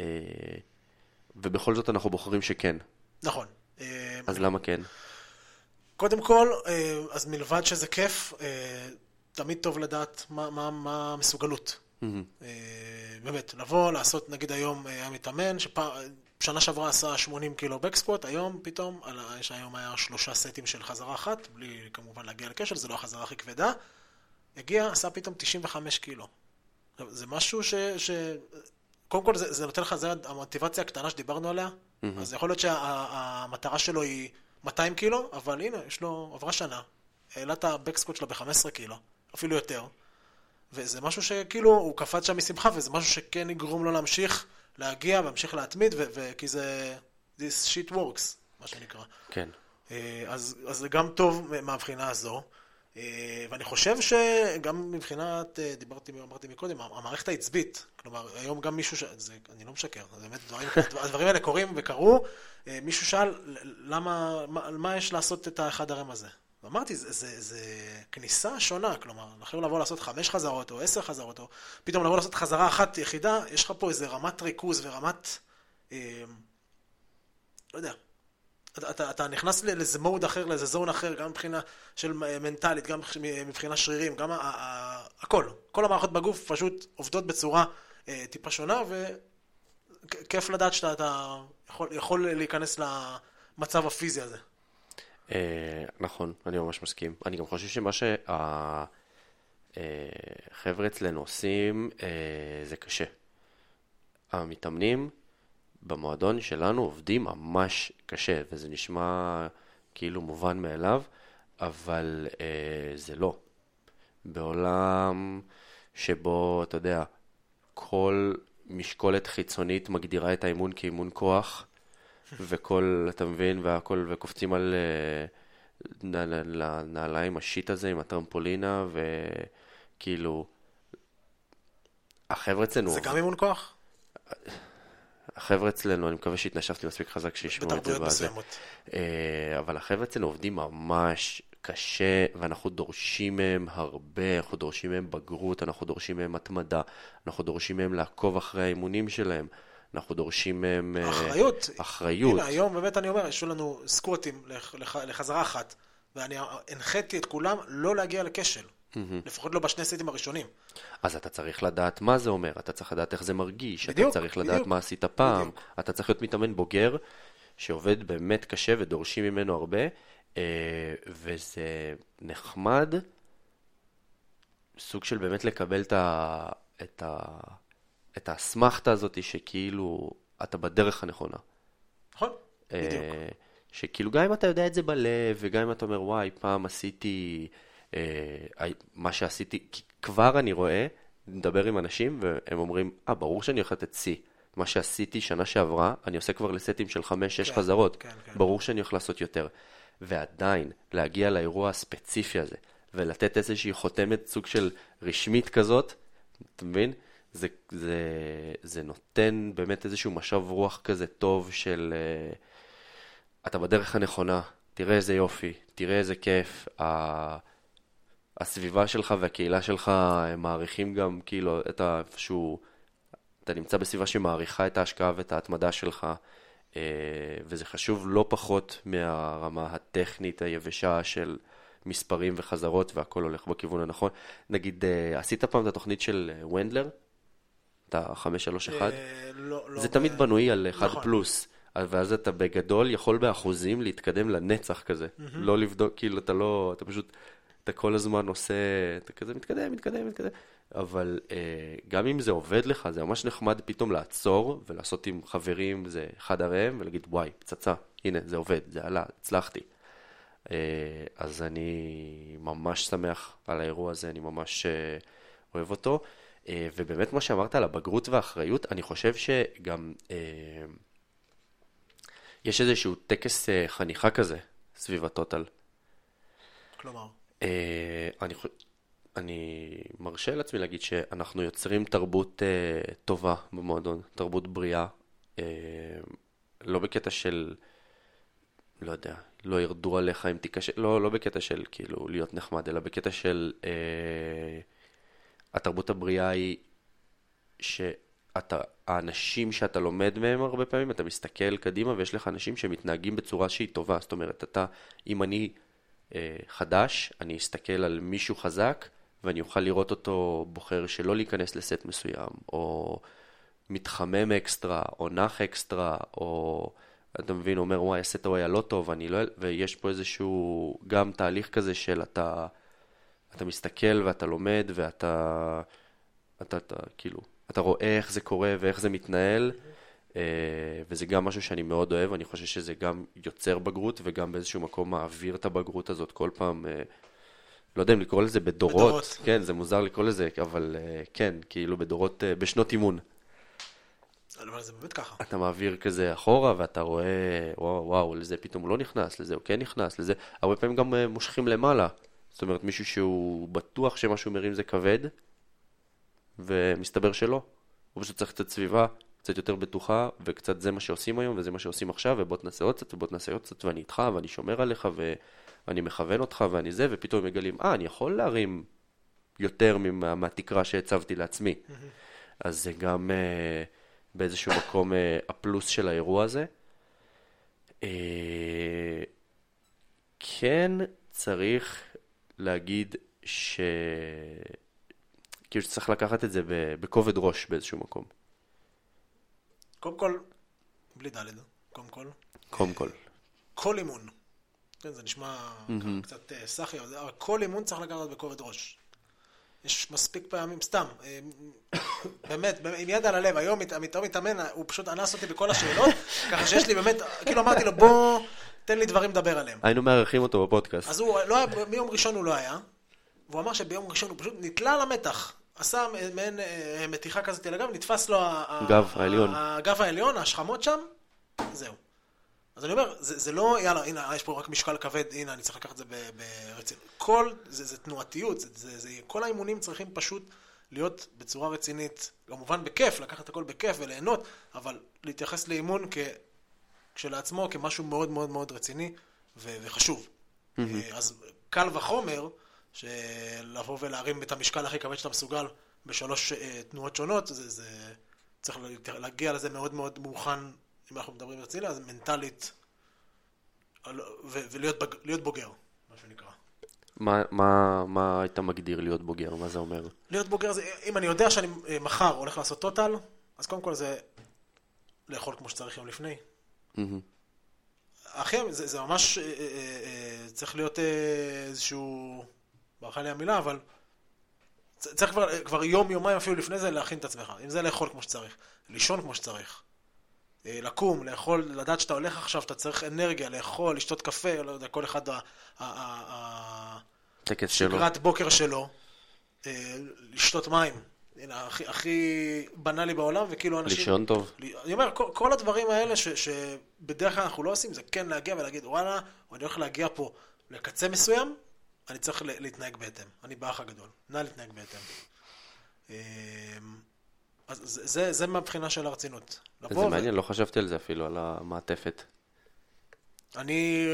ובכל זאת אנחנו בוחרים שכן. נכון. אז למה כן? קודם כל, אז מלבד שזה כיף, תמיד טוב לדעת מה, מה, מה המסוגלות. אה, באמת, לבוא, לעשות, נגיד היום היה מתאמן, ששנה שעברה עשה 80 קילו בקסקווט, היום פתאום, יש היום היה שלושה סטים של חזרה אחת, בלי כמובן להגיע לקשר, זה לא החזרה הכי כבדה, הגיע, עשה פתאום 95 קילו. זה משהו ש... ש... קודם כל, זה, זה נותן לך, זה המוטיבציה הקטנה שדיברנו עליה, אז יכול להיות שהמטרה שלו היא 200 קילו, אבל הנה, יש לו, עברה שנה, העלה את הבקסקוט שלו ב-15 קילו, אפילו יותר. וזה משהו שכאילו, הוא קפץ שם משמחה, וזה משהו שכן יגרום לו להמשיך להגיע, להמשיך להתמיד, ו- ו- כי זה... This shit works, מה שנקרא. כן. אה, אז, אז זה גם טוב מהבחינה הזו. אה, ואני חושב שגם מבחינת, אה, דיברתי, אמרתי מקודם, המערכת העצבית, כלומר, היום גם מישהו, ש... זה, אני לא משקר, זה באמת דברים, הדברים האלה קורים וקרו, מישהו שאל, למה, מה, מה יש לעשות את האחד הרם הזה? ואמרתי, זה, זה, זה כניסה שונה, כלומר, אנחנו לבוא לעשות חמש חזרות או עשר חזרות, או פתאום לבוא לעשות חזרה אחת יחידה, יש לך פה איזה רמת ריכוז ורמת, אה, לא יודע, אתה, אתה, אתה נכנס לאיזה מוד אחר, לאיזה זון אחר, גם מבחינה של מנטלית, גם מבחינה שרירים, גם ה, ה, הכל. כל המערכות בגוף פשוט עובדות בצורה אה, טיפה שונה, וכיף לדעת שאתה אתה יכול, יכול להיכנס למצב הפיזי הזה. אה, נכון, אני ממש מסכים. אני גם חושב שמה שהחבר'ה אצלנו עושים אה, זה קשה. המתאמנים במועדון שלנו עובדים ממש קשה, וזה נשמע כאילו מובן מאליו, אבל אה, זה לא. בעולם שבו, אתה יודע, כל משקולת חיצונית מגדירה את האימון כאימון כוח, וכל, אתה מבין, והכל, וקופצים על uh, הנעליים השיט הזה עם הטרמפולינה, וכאילו, החבר'ה אצלנו, זה גם אימון כוח? החבר'ה אצלנו, אני מקווה שהתנשפתי מספיק חזק שישמעו את זה בתרבויות. מסוימות. אה, אבל החבר'ה אצלנו עובדים ממש קשה, ואנחנו דורשים מהם הרבה, אנחנו דורשים מהם בגרות, אנחנו דורשים מהם התמדה, אנחנו דורשים מהם לעקוב אחרי האימונים שלהם, אנחנו דורשים מהם... אה, אחריות. אחריות. הנה, היום באמת אני אומר, יש לנו סקווטים לח- לח- לחזרה אחת. ואני הנחיתי את כולם לא להגיע לכשל. לפחות לא בשני סטים הראשונים. אז אתה צריך לדעת מה זה אומר, אתה צריך לדעת איך זה מרגיש, בדיוק, אתה צריך לדעת בדיוק. מה עשית פעם, בדיוק. אתה צריך להיות מתאמן בוגר, שעובד באמת קשה ודורשים ממנו הרבה, אה, וזה נחמד, סוג של באמת לקבל את ה... את ה... את האסמכתה הזאת שכאילו אתה בדרך הנכונה. נכון? בדיוק. אה, שכאילו גם אם אתה יודע את זה בלב, וגם אם אתה אומר, וואי, פעם עשיתי אה, מה שעשיתי, כבר אני רואה, מדבר עם אנשים, והם אומרים, אה, ברור שאני הולך לתת שיא. מה שעשיתי שנה שעברה, אני עושה כבר לסטים של חמש-שש כן, חזרות. כן, כן. ברור שאני הולך לעשות יותר. ועדיין, להגיע לאירוע הספציפי הזה, ולתת איזושהי חותמת סוג של רשמית כזאת, אתה מבין? זה, זה, זה נותן באמת איזשהו משב רוח כזה טוב של אה, אתה בדרך הנכונה, תראה איזה יופי, תראה איזה כיף. ה... הסביבה שלך והקהילה שלך הם מעריכים גם כאילו את. איפשהו, אתה נמצא בסביבה שמעריכה את ההשקעה ואת ההתמדה שלך, אה, וזה חשוב לא פחות מהרמה הטכנית היבשה של מספרים וחזרות והכל הולך בכיוון הנכון. נגיד, אה, עשית פעם את התוכנית של ונדלר? את ה-531? אה, לא, לא זה תמיד בנוי על 1 נכון. פלוס, ואז אתה בגדול יכול באחוזים להתקדם לנצח כזה. לא לבדוק, כאילו אתה לא, אתה פשוט, אתה כל הזמן עושה, אתה כזה מתקדם, מתקדם, מתקדם. אבל אה, גם אם זה עובד לך, זה ממש נחמד פתאום לעצור ולעשות עם חברים, זה אחד הראם, ולהגיד וואי, פצצה, הנה, זה עובד, זה עלה, הצלחתי. אה, אז אני ממש שמח על האירוע הזה, אני ממש אה, אוהב אותו. אה, ובאמת, מה שאמרת על הבגרות והאחריות, אני חושב שגם אה, יש איזשהו טקס אה, חניכה כזה סביב הטוטל. כלומר, אני, אני מרשה לעצמי להגיד שאנחנו יוצרים תרבות טובה במועדון, תרבות בריאה, אה, לא בקטע של, לא יודע, לא ירדו עליך אם תיכשל, לא, לא בקטע של כאילו להיות נחמד, אלא בקטע של אה, התרבות הבריאה היא שאתה, האנשים שאתה לומד מהם הרבה פעמים, אתה מסתכל קדימה ויש לך אנשים שמתנהגים בצורה שהיא טובה. זאת אומרת, אתה, אם אני אה, חדש, אני אסתכל על מישהו חזק ואני אוכל לראות אותו בוחר שלא להיכנס לסט מסוים, או מתחמם אקסטרה, או נח אקסטרה, או אתה מבין, אומר וואי, הסט ההוא היה לא טוב, אני לא... ויש פה איזשהו גם תהליך כזה של אתה, אתה מסתכל ואתה לומד ואתה, אתה, אתה כאילו, אתה רואה איך זה קורה ואיך זה מתנהל, אה, וזה גם משהו שאני מאוד אוהב, אני חושב שזה גם יוצר בגרות וגם באיזשהו מקום מעביר את הבגרות הזאת כל פעם, אה, לא יודע אם לקרוא לזה בדורות, בדורות. כן, זה מוזר לקרוא לזה, אבל אה, כן, כאילו בדורות, בשנות אימון. אבל זה באמת ככה. אתה מעביר כזה אחורה ואתה רואה, וואו, וואו, לזה פתאום הוא לא נכנס, לזה הוא כן נכנס, לזה, הרבה פעמים גם מושכים למעלה. זאת אומרת, מישהו שהוא בטוח שמה שהוא מרים זה כבד, ומסתבר שלא. הוא פשוט צריך קצת סביבה, קצת יותר בטוחה, וקצת זה מה שעושים היום, וזה מה שעושים עכשיו, ובוא תנסה עוד קצת, ובוא תנסה עוד קצת, ואני איתך, ואני שומר עליך, ואני מכוון אותך, ואני זה, ופתאום מגלים, אה, אני יכול להרים יותר ממה, מהתקרה שהצבתי לעצמי. אז זה גם אה, באיזשהו מקום אה, הפלוס של האירוע הזה. אה, כן צריך להגיד ש... כאילו שצריך לקחת את זה בכובד ראש באיזשהו מקום. קודם כל, בלי ד', קודם כל, קודם כל. כל אימון. כן, זה נשמע קצת אה, סאחי, אבל כל אימון צריך לקחת בכובד ראש. יש מספיק פעמים, סתם, אה, באמת, עם יד על הלב, היום אותו מתאמן, הוא פשוט אנס אותי בכל השאלות, ככה שיש לי באמת, כאילו אמרתי לו, בוא, תן לי דברים לדבר עליהם. היינו מארחים אותו בפודקאסט. אז הוא לא היה, מיום ראשון הוא לא היה, והוא אמר שביום ראשון הוא פשוט נתלה על המתח. עשה מעין אה, מתיחה כזאת על הגב, נתפס לו ה- ה- גב העליון. הגב העליון, השכמות שם, זהו. אז אני אומר, זה, זה לא, יאללה, הנה, יש פה רק משקל כבד, הנה, אני צריך לקחת את זה ברצינות. כל, זה, זה תנועתיות, זה, זה, זה, כל האימונים צריכים פשוט להיות בצורה רצינית, כמובן בכיף, לקחת הכל בכיף וליהנות, אבל להתייחס לאימון כ, כשלעצמו כמשהו מאוד מאוד מאוד רציני ו, וחשוב. אה, אז קל וחומר, שלבוא ולהרים את המשקל הכי כבד שאתה מסוגל בשלוש אה, תנועות שונות, זה, זה צריך להגיע לזה מאוד מאוד מוכן, אם אנחנו מדברים ברצינות, אז מנטלית, ו- ולהיות בג- בוגר, מה מה שנקרא. מה, מה, מה היית מגדיר להיות בוגר? מה זה אומר? להיות בוגר זה, אם אני יודע שאני אה, מחר הולך לעשות טוטל, אז קודם כל זה לאכול כמו שצריך יום לפני. מהמם. אחי, זה, זה ממש אה, אה, אה, צריך להיות אה, איזשהו, ברכה לי המילה, אבל צריך כבר, אה, כבר יום, יומיים אפילו לפני זה להכין את עצמך. אם זה לאכול כמו שצריך, לישון כמו שצריך, לקום, לאכול, לדעת שאתה הולך עכשיו, אתה צריך אנרגיה, לאכול, לשתות קפה, לא יודע, כל אחד ה- ה- ה- ה- טקס שלו. שגרת בוקר שלו, לשתות מים. הנה, הכי, הכי בנאלי בעולם, וכאילו אנשים... לישון טוב. אני אומר, כל, כל הדברים האלה ש, שבדרך כלל אנחנו לא עושים, זה כן להגיע ולהגיד, וואלה, אני הולך להגיע פה לקצה מסוים, אני צריך לה- להתנהג בהתאם. אני באח הגדול, נא להתנהג בהתאם. אמ, אז זה, זה, זה מהבחינה של הרצינות. זה לבוא ו- מעניין, לא חשבתי על זה אפילו, על המעטפת. אני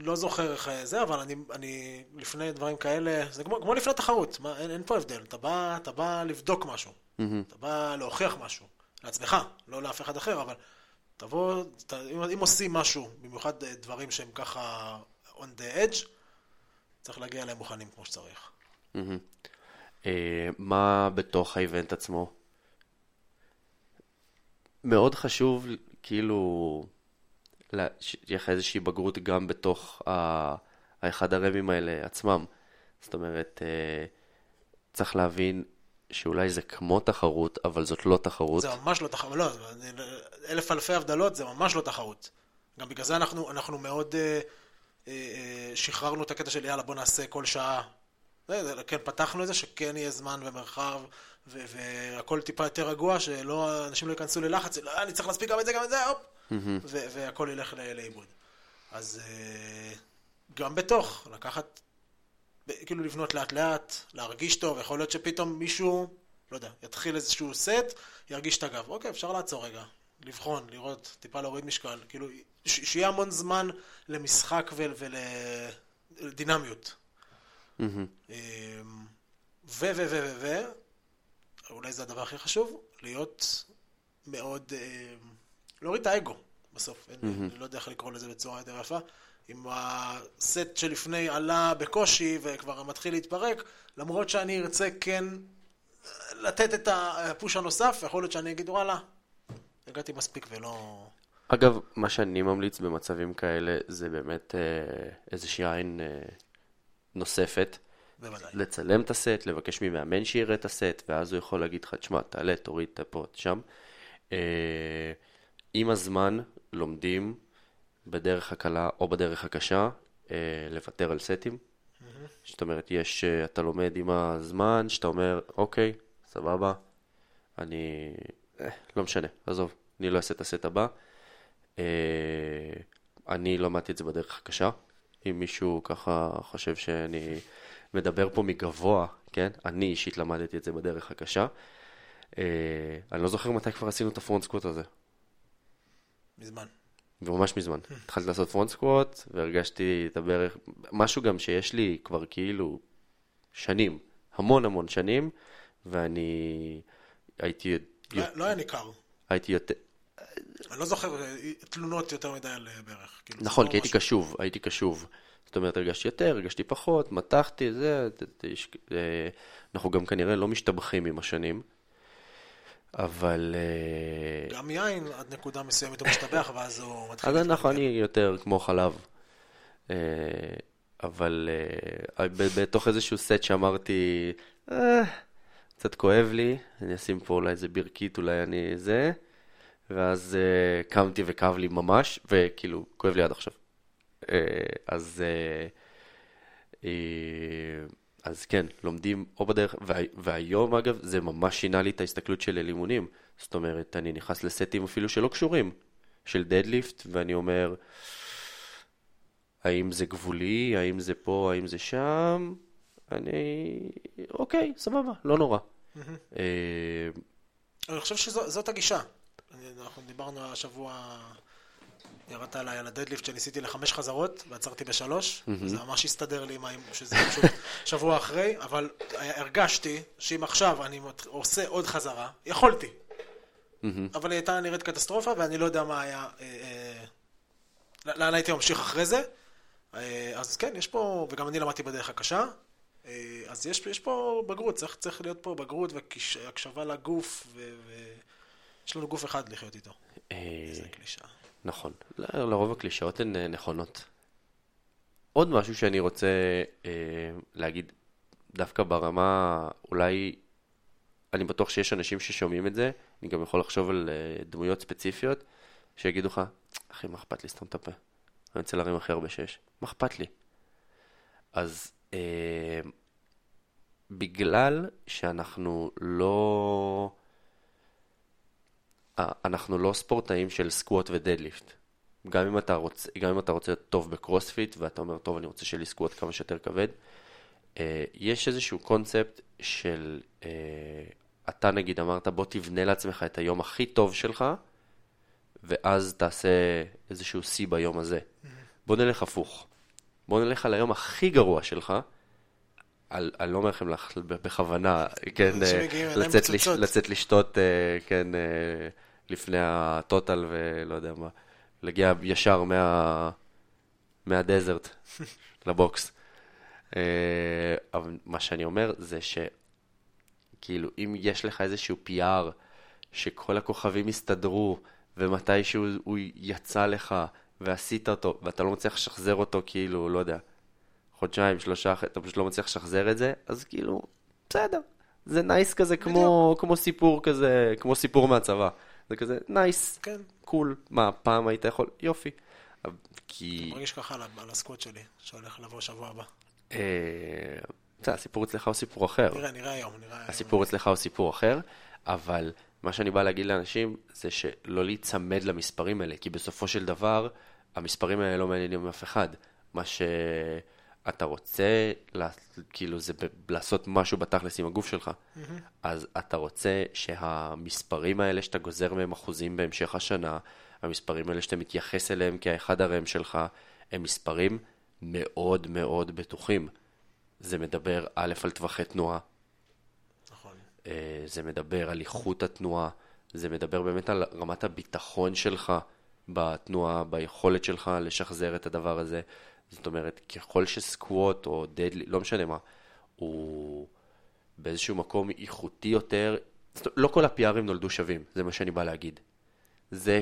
לא זוכר איך זה, אבל אני, אני לפני דברים כאלה, זה כמו, כמו לפני תחרות, מה, אין, אין פה הבדל. אתה בא, אתה בא לבדוק משהו, מהמם. אתה בא להוכיח משהו, לעצמך, לא לאף אחד אחר, אבל תבוא, ת, אם, אם עושים משהו, במיוחד אה, דברים שהם ככה on the edge, צריך להגיע אליהם מוכנים כמו שצריך. מהמם. אה, מה בתוך האיבנט עצמו? מאוד חשוב, כאילו, שיהיה לך איזושהי בגרות גם בתוך ה- האחד הרמים האלה עצמם. זאת אומרת, אה, צריך להבין שאולי זה כמו תחרות, אבל זאת לא תחרות. זה ממש לא תחרות, לא, אלף אלפי הבדלות זה ממש לא תחרות. גם בגלל זה אנחנו, אנחנו מאוד אה, אה, אה, שחררנו את הקטע של יאללה בוא נעשה כל שעה. זה, כן, פתחנו את זה שכן יהיה זמן ומרחב והכל טיפה יותר רגוע, שלא, אנשים לא ייכנסו ללחץ, לא, אני צריך להספיק גם את זה, גם את זה, הופ, והכל ילך לאיבוד. אז אה, גם בתוך, לקחת, כאילו לבנות לאט לאט, להרגיש טוב, יכול להיות שפתאום מישהו, לא יודע, יתחיל איזשהו סט, ירגיש את הגב. אוקיי, אפשר לעצור רגע, לבחון, לראות, טיפה להוריד משקל, כאילו, שיהיה המון זמן למשחק ולדינמיות. אמ, ו, ו, ו, ו, ו, אולי זה הדבר הכי חשוב, להיות מאוד, אמ, להוריד את האגו בסוף. אני לא יודע איך לקרוא לזה בצורה יותר יפה. אם הסט שלפני עלה בקושי וכבר מתחיל להתפרק, למרות שאני ארצה כן לתת את הפוש הנוסף, יכול להיות שאני אגיד וואלה, הגעתי מספיק ולא... אגב, מה שאני ממליץ במצבים כאלה זה באמת אה, איזושהי עין אה, נוספת. בוודאי. לצלם את הסט, לבקש ממאמן שיראה את הסט, ואז הוא יכול להגיד לך, תשמע, תעלה, תוריד את פה, שם. אה, עם הזמן לומדים בדרך הקלה או בדרך הקשה אה, לוותר על סטים. זאת אומרת, יש, אה, אתה לומד עם הזמן, שאתה אומר, אוקיי, סבבה, אני, אה, לא משנה, עזוב, אני לא אעשה את הסט הבא. אה, אני למדתי את זה בדרך הקשה. אם מישהו ככה חושב שאני מדבר פה מגבוה, כן? אני אישית למדתי את זה בדרך הקשה. אה, אני לא זוכר מתי כבר עשינו את ה front squat הזה. מזמן. וממש מזמן. התחלתי לעשות front squat, והרגשתי את הברך, משהו גם שיש לי כבר כאילו שנים, המון המון שנים, ואני הייתי, לא, לא היה ניכר. הייתי יותר, אני לא זוכר אה, תלונות יותר מדי על אה, ברך. כאילו, נכון, לא כי הייתי משהו- קשוב, הייתי קשוב. זאת אומרת, הרגשתי יותר, הרגשתי פחות, מתחתי, זה, אה, אנחנו גם כנראה לא משתבחים עם השנים, אבל... אה, גם יין עד נקודה מסוימת הוא משתבח, ואז הוא מתחיל... אז. אנחנו, אני יותר כמו חלב. אה, אבל בתוך איזשהו סט שאמרתי, "אה, קצת כואב לי, אני אשים פה אולי איזה בירקית, אולי אני זה, ואז קמתי וכאב לי ממש, וכאילו, כואב לי עד עכשיו. אה, אז, אה, אה, אז כן, לומדים או בדרך, וה, והיום אגב, זה ממש שינה לי את ההסתכלות שלי על אימונים. זאת אומרת, אני נכנס לסטים אפילו שלא קשורים, של דדליפט, ואני אומר, האם זה גבולי, האם זה פה, האם זה שם, אני, אוקיי, סבבה, לא נורא. אני חושב שזאת הגישה. אנחנו דיברנו השבוע, ירדת עליי על הדדליפט שניסיתי לחמש חזרות, ועצרתי בשלוש, זה ממש הסתדר לי עם ה- שזה פשוט שבוע אחרי, אבל הרגשתי שאם עכשיו אני עושה עוד חזרה, יכולתי, אבל היא הייתה נראית קטסטרופה, ואני לא יודע מה היה, אה, אה, לאן הייתי ממשיך אחרי זה, אה, אז כן, יש פה, וגם אני למדתי בדרך הקשה, אה, אז יש, יש פה בגרות, צריך, צריך להיות פה בגרות והקשבה לגוף, ויש לנו גוף אחד לחיות איתו. אה, איזה קלישאה. נכון, לרוב הקלישאות הן אה, נכונות. עוד משהו שאני רוצה אה, להגיד, דווקא ברמה, אולי, אני בטוח שיש אנשים ששומעים את זה, אני גם יכול לחשוב על אה, דמויות ספציפיות, שיגידו לך, אחי, מה אכפת לי סתום את הפה? אני רוצה להרים הכי הרבה שיש. מה אכפת לי? אז אה, בגלל שאנחנו לא... אה, אנחנו לא ספורטאים של squat ו deadlift. גם אם אתה רוצה, גם אם אתה רוצה להיות טוב בקרוספיט, ואתה אומר, טוב, אני רוצה שיהיה לי squat כמה שיותר כבד, אה, יש איזשהו קונספט של, אה, אתה נגיד אמרת, בוא תבנה לעצמך את היום הכי טוב שלך, ואז תעשה איזשהו שיא ביום הזה. בוא נלך הפוך. בוא נלך על היום הכי גרוע שלך, אני לא אומר לכם בכוונה, כן, אה, לצאת, לש. לצאת לשתות, אה, כן, אה, לפני הטוטל ולא יודע מה, להגיע ישר מה, מהדזרט לבוקס. אבל מה שאני אומר זה שכאילו אם יש לך איזשהו PR שכל הכוכבים הסתדרו ומתישהו הוא יצא לך ועשית אותו ואתה לא מצליח לשחזר אותו כאילו, לא יודע, חודשיים, שלושה, אתה פשוט לא מצליח לשחזר את זה, אז כאילו, בסדר. זה nice כזה כמו, כמו סיפור כזה, כמו סיפור מהצבא. זה כזה nice, כן, cool. מה, פעם היית יכול? יופי. כי... מרגיש ככה על, ה- על הסקווט שלי, שהולך לבוא שבוע הבא. אה, בסדר, הסיפור אצלך הוא סיפור אחר. נראה, נראה היום, נראה היום. הסיפור אצלך הוא סיפור אחר, אבל מה שאני בא להגיד לאנשים זה שלא להיצמד למספרים האלה, כי בסופו של דבר המספרים האלה לא מעניינים אף אחד. מה שאתה רוצה, לה- כאילו זה ב- לעשות משהו בתכלס עם הגוף שלך. אז אתה רוצה שהמספרים האלה שאתה גוזר מהם אחוזים בהמשך השנה, המספרים האלה שאתה מתייחס אליהם כאחד הרם שלך, הם מספרים מאוד מאוד בטוחים. זה מדבר א' על טווחי תנועה, נכון. אה, זה מדבר על איכות התנועה, זה מדבר באמת על רמת הביטחון שלך בתנועה, ביכולת שלך לשחזר את הדבר הזה. זאת אומרת, ככל שסקווט או דדלי, לא משנה מה, הוא באיזשהו מקום איכותי יותר, זאת לא כל הפיארים נולדו שווים, זה מה שאני בא להגיד. זה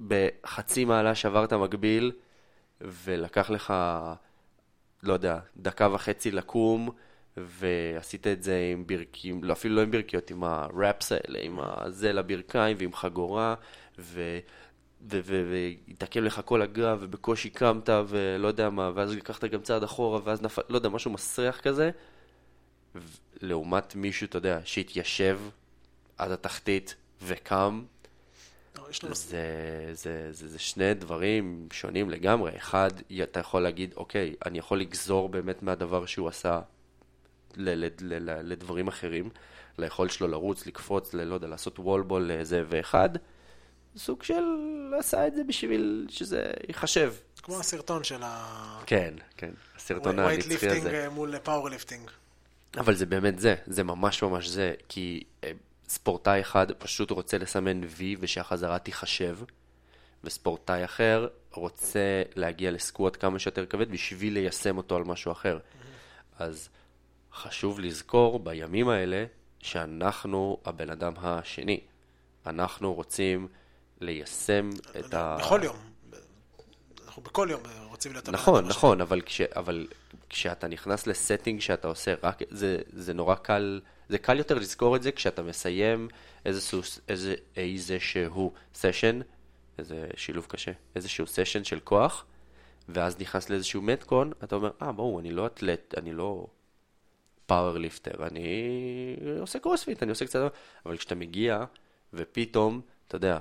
שבחצי מעלה שברת מגביל, ולקח לך לא יודע, דקה וחצי לקום, ועשית את זה עם ברכיים, לא, אפילו לא עם ברכיות, עם הראפס האלה, עם הזה לברכיים ועם חגורה, ו... והתעכב לך כל הגב, ובקושי קמת, ולא יודע מה, ואז לקחת גם צעד אחורה, ואז נפל, לא יודע, משהו מסריח כזה, לעומת מישהו, אתה יודע, שהתיישב עד התחתית וקם, לא. זה, זה, זה, זה שני דברים שונים לגמרי. אחד, אתה יכול להגיד, אוקיי, אני יכול לגזור באמת מהדבר שהוא עשה ל, ל, ל, ל, לדברים אחרים, ליכולת שלו לרוץ, לקפוץ, ל, לא יודע, לעשות וולבול לזה, ואחד, סוג של עשה את זה בשביל שזה ייחשב. כמו הסרטון של ה... כן, כן, הסרטון weight הנצחי lifting הזה. אה, מול powerlifting. אבל זה באמת זה, זה ממש ממש זה, כי אה, ספורטאי אחד פשוט רוצה לסמן וי ושהחזרה תיחשב, וספורטאי אחר רוצה להגיע ל squat כמה שיותר כבד בשביל ליישם אותו על משהו אחר. אז חשוב לזכור בימים האלה שאנחנו הבן אדם השני. אנחנו רוצים ליישם את ה... בכל יום. אנחנו בכל יום רוצים להיות... נכון. נכון, אבל, כש, אבל כשאתה נכנס לסטינג שאתה עושה רק, זה, זה נורא קל, זה קל יותר לזכור את זה כשאתה מסיים איזשהו, איזה, איזה שהוא סשן, איזה שילוב קשה, איזשהו סשן של כוח, ואז נכנס לאיזשהו מטקון, אתה אומר, אה, ברור, אני לא אתלט, אני לא פאוור ליפטר, אני עושה קרוספיט, אני עושה קצת, אבל כשאתה מגיע, ופתאום, אתה יודע,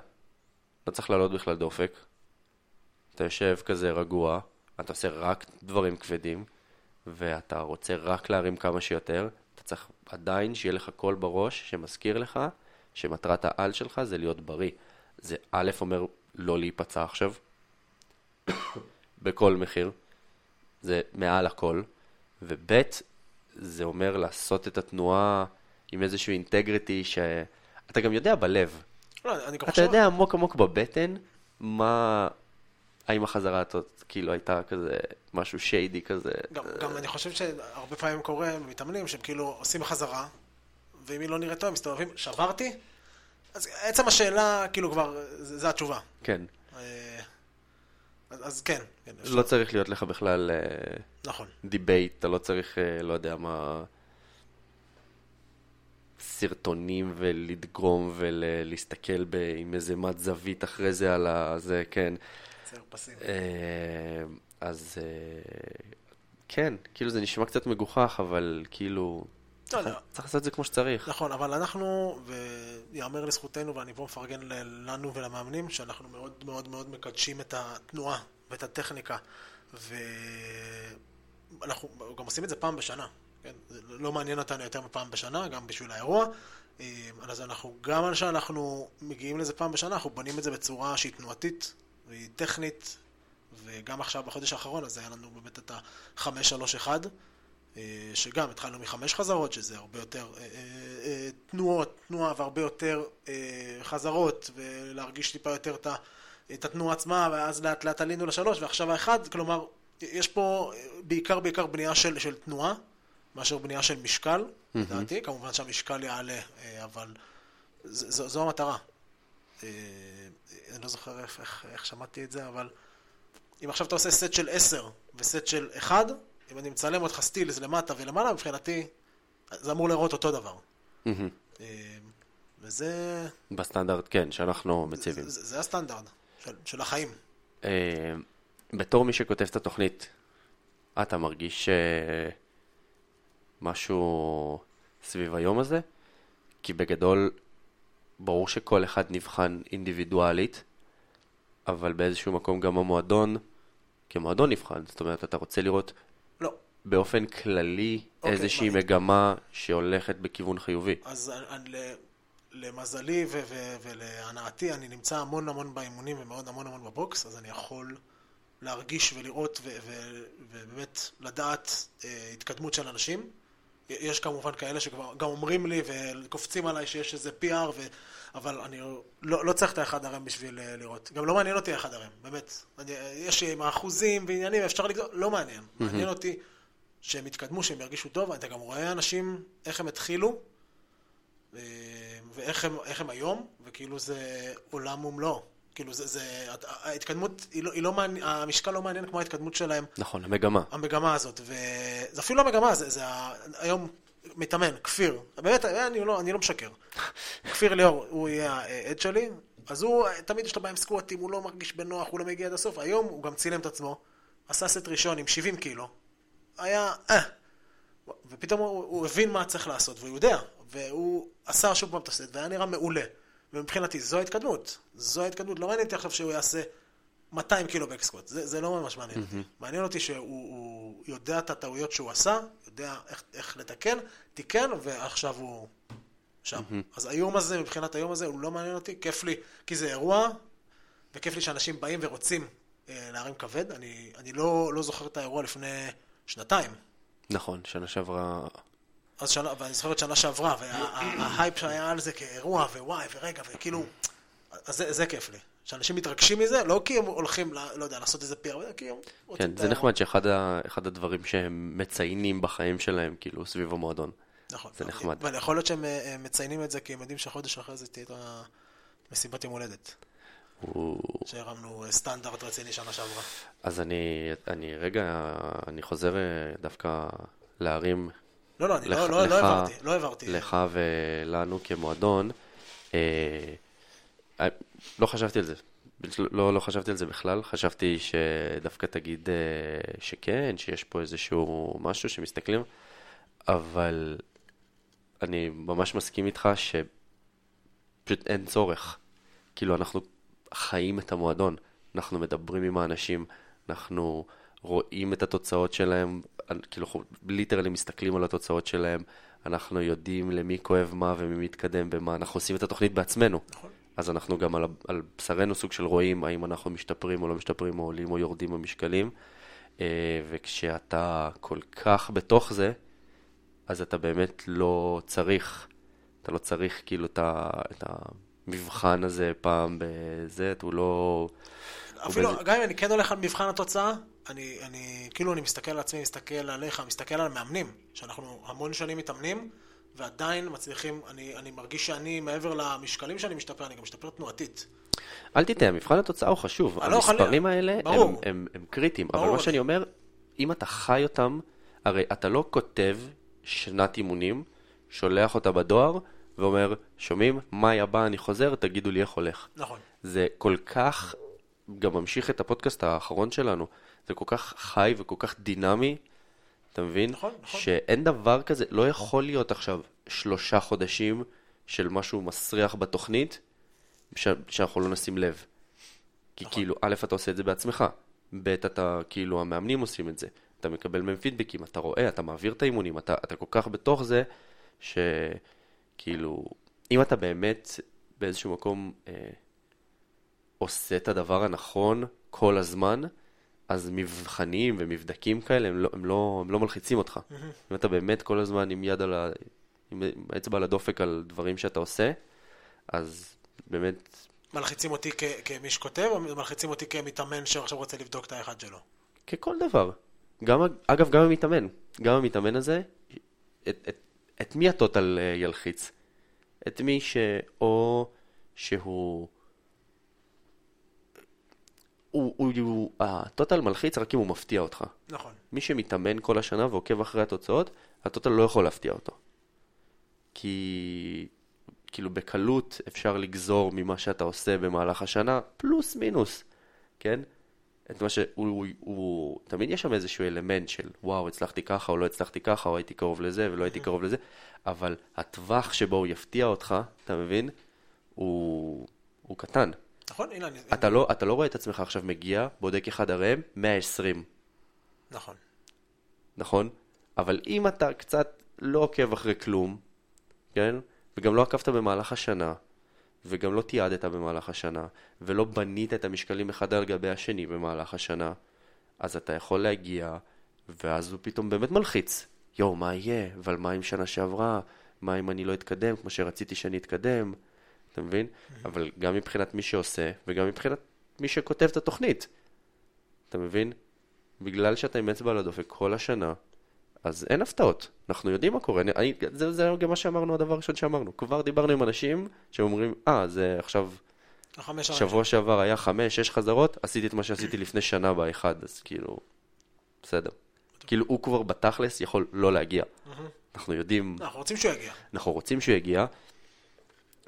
לא צריך לעלות בכלל דופק, אתה יושב כזה רגוע, אתה עושה רק דברים כבדים, ואתה רוצה רק להרים כמה שיותר, אתה צריך עדיין שיהיה לך קול בראש שמזכיר לך שמטרת העל שלך זה להיות בריא. זה א' אומר לא להיפצע עכשיו, בכל מחיר, זה מעל הכל, וב' זה אומר לעשות את התנועה עם איזשהו אינטגריטי שאתה גם יודע בלב, לא, אני גם אתה. יודע עמוק עמוק בבטן מה, האם החזרה הזאת כאילו הייתה כזה משהו שיידי כזה? גם, גם אני חושב שהרבה פעמים קורה מתאמנים שהם כאילו עושים חזרה, ואם היא לא נראית טוב, הם מסתובבים, שברתי? אז עצם השאלה, כאילו כבר, זה, זה התשובה. כן. אה, אז, אז כן. כן. לא צריך להיות לך בכלל אה, נכון. debate, אתה לא צריך, אה, לא יודע מה, סרטונים ולדגום ולהסתכל ב- עם איזה מד זווית אחרי זה על הזה, כן. צייר פסים. אה, אז אה, כן, כאילו זה נשמע קצת מגוחך, אבל כאילו, לא, לא. צריך לעשות את זה כמו שצריך. נכון, אבל אנחנו, ויאמר לזכותנו, ואני פה מפרגן ל- לנו ולמאמנים, שאנחנו מאוד מאוד מאוד מקדשים את התנועה ואת הטכניקה, ואנחנו גם עושים את זה פעם בשנה, כן? זה לא מעניין אותנו יותר מפעם בשנה, גם בשביל האירוע. אה, אז אנחנו, גם על שאנחנו מגיעים לזה פעם בשנה, אנחנו בונים את זה בצורה שהיא תנועתית והיא טכנית, וגם עכשיו בחודש האחרון, אז היה לנו באמת את ה-531, אה, שגם התחלנו מחמש חזרות, שזה הרבה יותר אה, תנועות, תנועה והרבה יותר חזרות, ולהרגיש טיפה יותר את, ה, את התנועה עצמה, ואז לאט לאט עלינו לשלוש, ועכשיו האחד, כלומר, יש פה בעיקר בעיקר בנייה של, של תנועה, מאשר בנייה של משקל, לדעתי, כמובן שהמשקל יעלה, אה, אבל ז, ז, זו המטרה. אה, אני לא זוכר איך, איך, איך שמעתי את זה, אבל אם עכשיו אתה עושה סט של 10 וסט של 1, אם אני מצלם אותך סטילס למטה ולמעלה, מבחינתי זה אמור לראות אותו דבר. אה, וזה בסטנדרט, כן, שאנחנו מציבים. זה, זה הסטנדרט של, של החיים. בתור מי שכותב את התוכנית, אתה מרגיש משהו סביב היום הזה? כי בגדול, ברור שכל אחד נבחן אינדיבידואלית, אבל באיזשהו מקום גם המועדון, כמועדון נבחן. זאת אומרת, אתה רוצה לראות לא. באופן כללי אוקיי, איזושהי מה- מגמה שהולכת בכיוון חיובי. אז אני- למזלי ו- ו- ולהנאתי, אני נמצא המון המון באימונים ומאוד המון המון בבוקס, אז אני יכול להרגיש ולראות ו- ו- ובאמת לדעת אה, התקדמות של אנשים. יש כמובן כאלה שכבר גם אומרים לי וקופצים עליי שיש איזה PR, ו... אבל אני לא, לא צריך את האחד הרם בשביל אה, לראות. גם לא מעניין אותי האחד הרם, באמת. אני, יש עם האחוזים ועניינים, אפשר לגזור, לא מעניין. מעניין אותי שהם יתקדמו, שהם ירגישו טוב. אתה גם רואה אנשים, איך הם התחילו, אה, ואיך הם, הם היום, וכאילו זה עולם ומלואו. כאילו זה, זה, ההתקדמות, היא לא, היא לא מעניין, המשקל לא מעניין כמו ההתקדמות שלהם נכון, המגמה. המגמה הזאת, וזה אפילו לא המגמה, זה, זה. היום מתאמן, כפיר, באמת, אני לא, אני לא משקר. כפיר ליאור, הוא יהיה העד שלי, אז הוא, תמיד יש לו בעיה עם סקווטים, הוא לא מרגיש בנוח, הוא לא מגיע עד הסוף, היום הוא גם צילם את עצמו, עשה סט ראשון עם 70 קילו, היה, אה, ופתאום הוא, הוא הבין מה צריך לעשות, והוא יודע, והוא עשה שוב פעם את הסט, והיה נראה מעולה. ומבחינתי, זו ההתקדמות. זו ההתקדמות. לא מעניין אותי עכשיו שהוא יעשה 200 קילו בקסקוט. זה, זה לא ממש מעניין אותי. מעניין אותי שהוא הוא יודע את הטעויות שהוא עשה, יודע איך, איך לתקן, תיקן, ועכשיו הוא שם. אז היום הזה, מבחינת היום הזה, הוא לא מעניין אותי. כיף לי, כי זה אירוע, וכיף לי שאנשים באים ורוצים אה, להרים כבד. אני, אני לא, לא זוכר את האירוע לפני שנתיים. נכון, שנה שעברה... אז שנה, ואני זוכר את שנה שעברה, וההייפ שהיה על זה כאירוע, ווואי, ורגע, וכאילו, אז זה, זה כיף לי. שאנשים מתרגשים מזה, לא כי הם הולכים, לא, יודע, לעשות איזה פיר, כי הם רוצים כן, זה. נחמד שאחד הדברים שהם מציינים בחיים שלהם, כאילו, סביב המועדון. נכון. זה נחמד. אבל יכול להיות שהם אה, מציינים את זה כי הם יודעים שהחודש אחרי זה תהיה את המסיבת יום הולדת. שהרמנו אה, סטנדרט רציני שנה שעברה. אז אני, אני רגע, אני חוזר אה, דווקא להרים לא, לא, אני לך- לא, לא, לא לך- העברתי, לא העברתי. לך ולנו כמועדון. אה, אה, לא חשבתי על זה. לא, לא חשבתי על זה בכלל, חשבתי שדווקא תגיד אה, שכן, שיש פה איזשהו משהו שמסתכלים, אבל אני ממש מסכים איתך שפשוט אין צורך. כאילו, אנחנו חיים את המועדון, אנחנו מדברים עם האנשים, אנחנו רואים את התוצאות שלהם, כאילו, ליטרלי מסתכלים על התוצאות שלהם, אנחנו יודעים למי כואב מה ומי מתקדם במה, אנחנו עושים את התוכנית בעצמנו. נכון. אז אנחנו גם על, על בשרנו סוג של רואים האם אנחנו משתפרים או לא משתפרים, או עולים או יורדים במשקלים. אה, וכשאתה כל כך בתוך זה, אז אתה באמת לא צריך, אתה לא צריך כאילו את, ה, את המבחן הזה פעם בזה, הוא לא, אפילו, בזה- גם אם אני כן הולך על מבחן התוצאה, אני, אני, כאילו, אני מסתכל על עצמי, מסתכל עליך, מסתכל על המאמנים, שאנחנו המון שנים מתאמנים, ועדיין מצליחים, אני, אני מרגיש שאני, מעבר למשקלים שאני משתפר, אני גם משתפר תנועתית. אל תטעה, מבחן התוצאה הוא חשוב. אה, לא. המספרים האלה הם, ברור. הם, הם קריטיים. אבל ברור. מה שאני אומר, אם אתה חי אותם, הרי אתה לא כותב שנת אימונים, שולח אותה בדואר, ואומר, שומעים, מאי הבא אני חוזר, תגידו לי איך הולך. נכון. זה כל כך, גם ממשיך את הפודקאסט האחרון שלנו, זה כל כך חי וכל כך דינמי, אתה מבין? נכון, נכון. שאין דבר כזה, לא יכול להיות עכשיו שלושה חודשים של משהו מסריח בתוכנית, ש... שאנחנו לא נשים לב. כי נכון. כאילו, א', אתה עושה את זה בעצמך, ב', אתה, כאילו, המאמנים עושים את זה. אתה מקבל מהם פידבקים, אתה רואה, אתה מעביר את האימונים, אתה, אתה כל כך בתוך זה, שכאילו, אם אתה באמת באיזשהו מקום אה, עושה את הדבר הנכון כל הזמן, אז מבחנים ומבדקים כאלה, הם לא, הם לא, הם לא מלחיצים אותך. אם אתה באמת כל הזמן עם יד על ה... עם אצבע על הדופק על דברים שאתה עושה, אז באמת, מלחיצים אותי כ, כמי שכותב, או מלחיצים אותי כמתאמן שעכשיו רוצה לבדוק את האחד שלו? ככל דבר. גם, אגב, גם המתאמן. גם המתאמן הזה, את, את, את מי הטוטל אה, ילחיץ? את מי שאו שהוא... הוא, הוא, הוא, הטוטל מלחיץ רק אם הוא מפתיע אותך. נכון. מי שמתאמן כל השנה ועוקב אחרי התוצאות, הטוטל לא יכול להפתיע אותו. כי כאילו בקלות אפשר לגזור ממה שאתה עושה במהלך השנה, פלוס מינוס, כן? את מה שהוא, הוא, הוא, תמיד יש שם איזשהו אלמנט של וואו, הצלחתי ככה או לא הצלחתי ככה, או הייתי קרוב לזה ולא הייתי קרוב לזה, אבל הטווח שבו הוא יפתיע אותך, אתה מבין? הוא, הוא קטן. נכון? הנה, אני... אתה לא, אתה לא רואה את עצמך עכשיו מגיע, בודק אחד הראם, 120. נכון. נכון? אבל אם אתה קצת לא עוקב אחרי כלום, כן? וגם לא עקבת במהלך השנה, וגם לא תיעדת במהלך השנה, ולא בנית את המשקלים אחד על גבי השני במהלך השנה, אז אתה יכול להגיע, ואז הוא פתאום באמת מלחיץ. יואו, מה יהיה? אבל מה עם שנה שעברה? מה אם אני לא אתקדם כמו שרציתי שאני אתקדם? אתה מבין? אבל גם מבחינת מי שעושה, וגם מבחינת מי שכותב את התוכנית. אתה מבין? בגלל שאתה עם אצבע על הדופק כל השנה, אז אין הפתעות. אנחנו יודעים מה קורה. אני, אני, זה, זה גם מה שאמרנו, הדבר הראשון שאמרנו. כבר דיברנו עם אנשים שאומרים, אה, זה עכשיו. שבוע שעבר היה חמש, שש חזרות, עשיתי את מה שעשיתי לפני שנה באחד, אז כאילו, בסדר. כאילו, הוא כבר בתכלס יכול לא להגיע. אנחנו יודעים, אנחנו רוצים שהוא יגיע. אנחנו רוצים שהוא יגיע,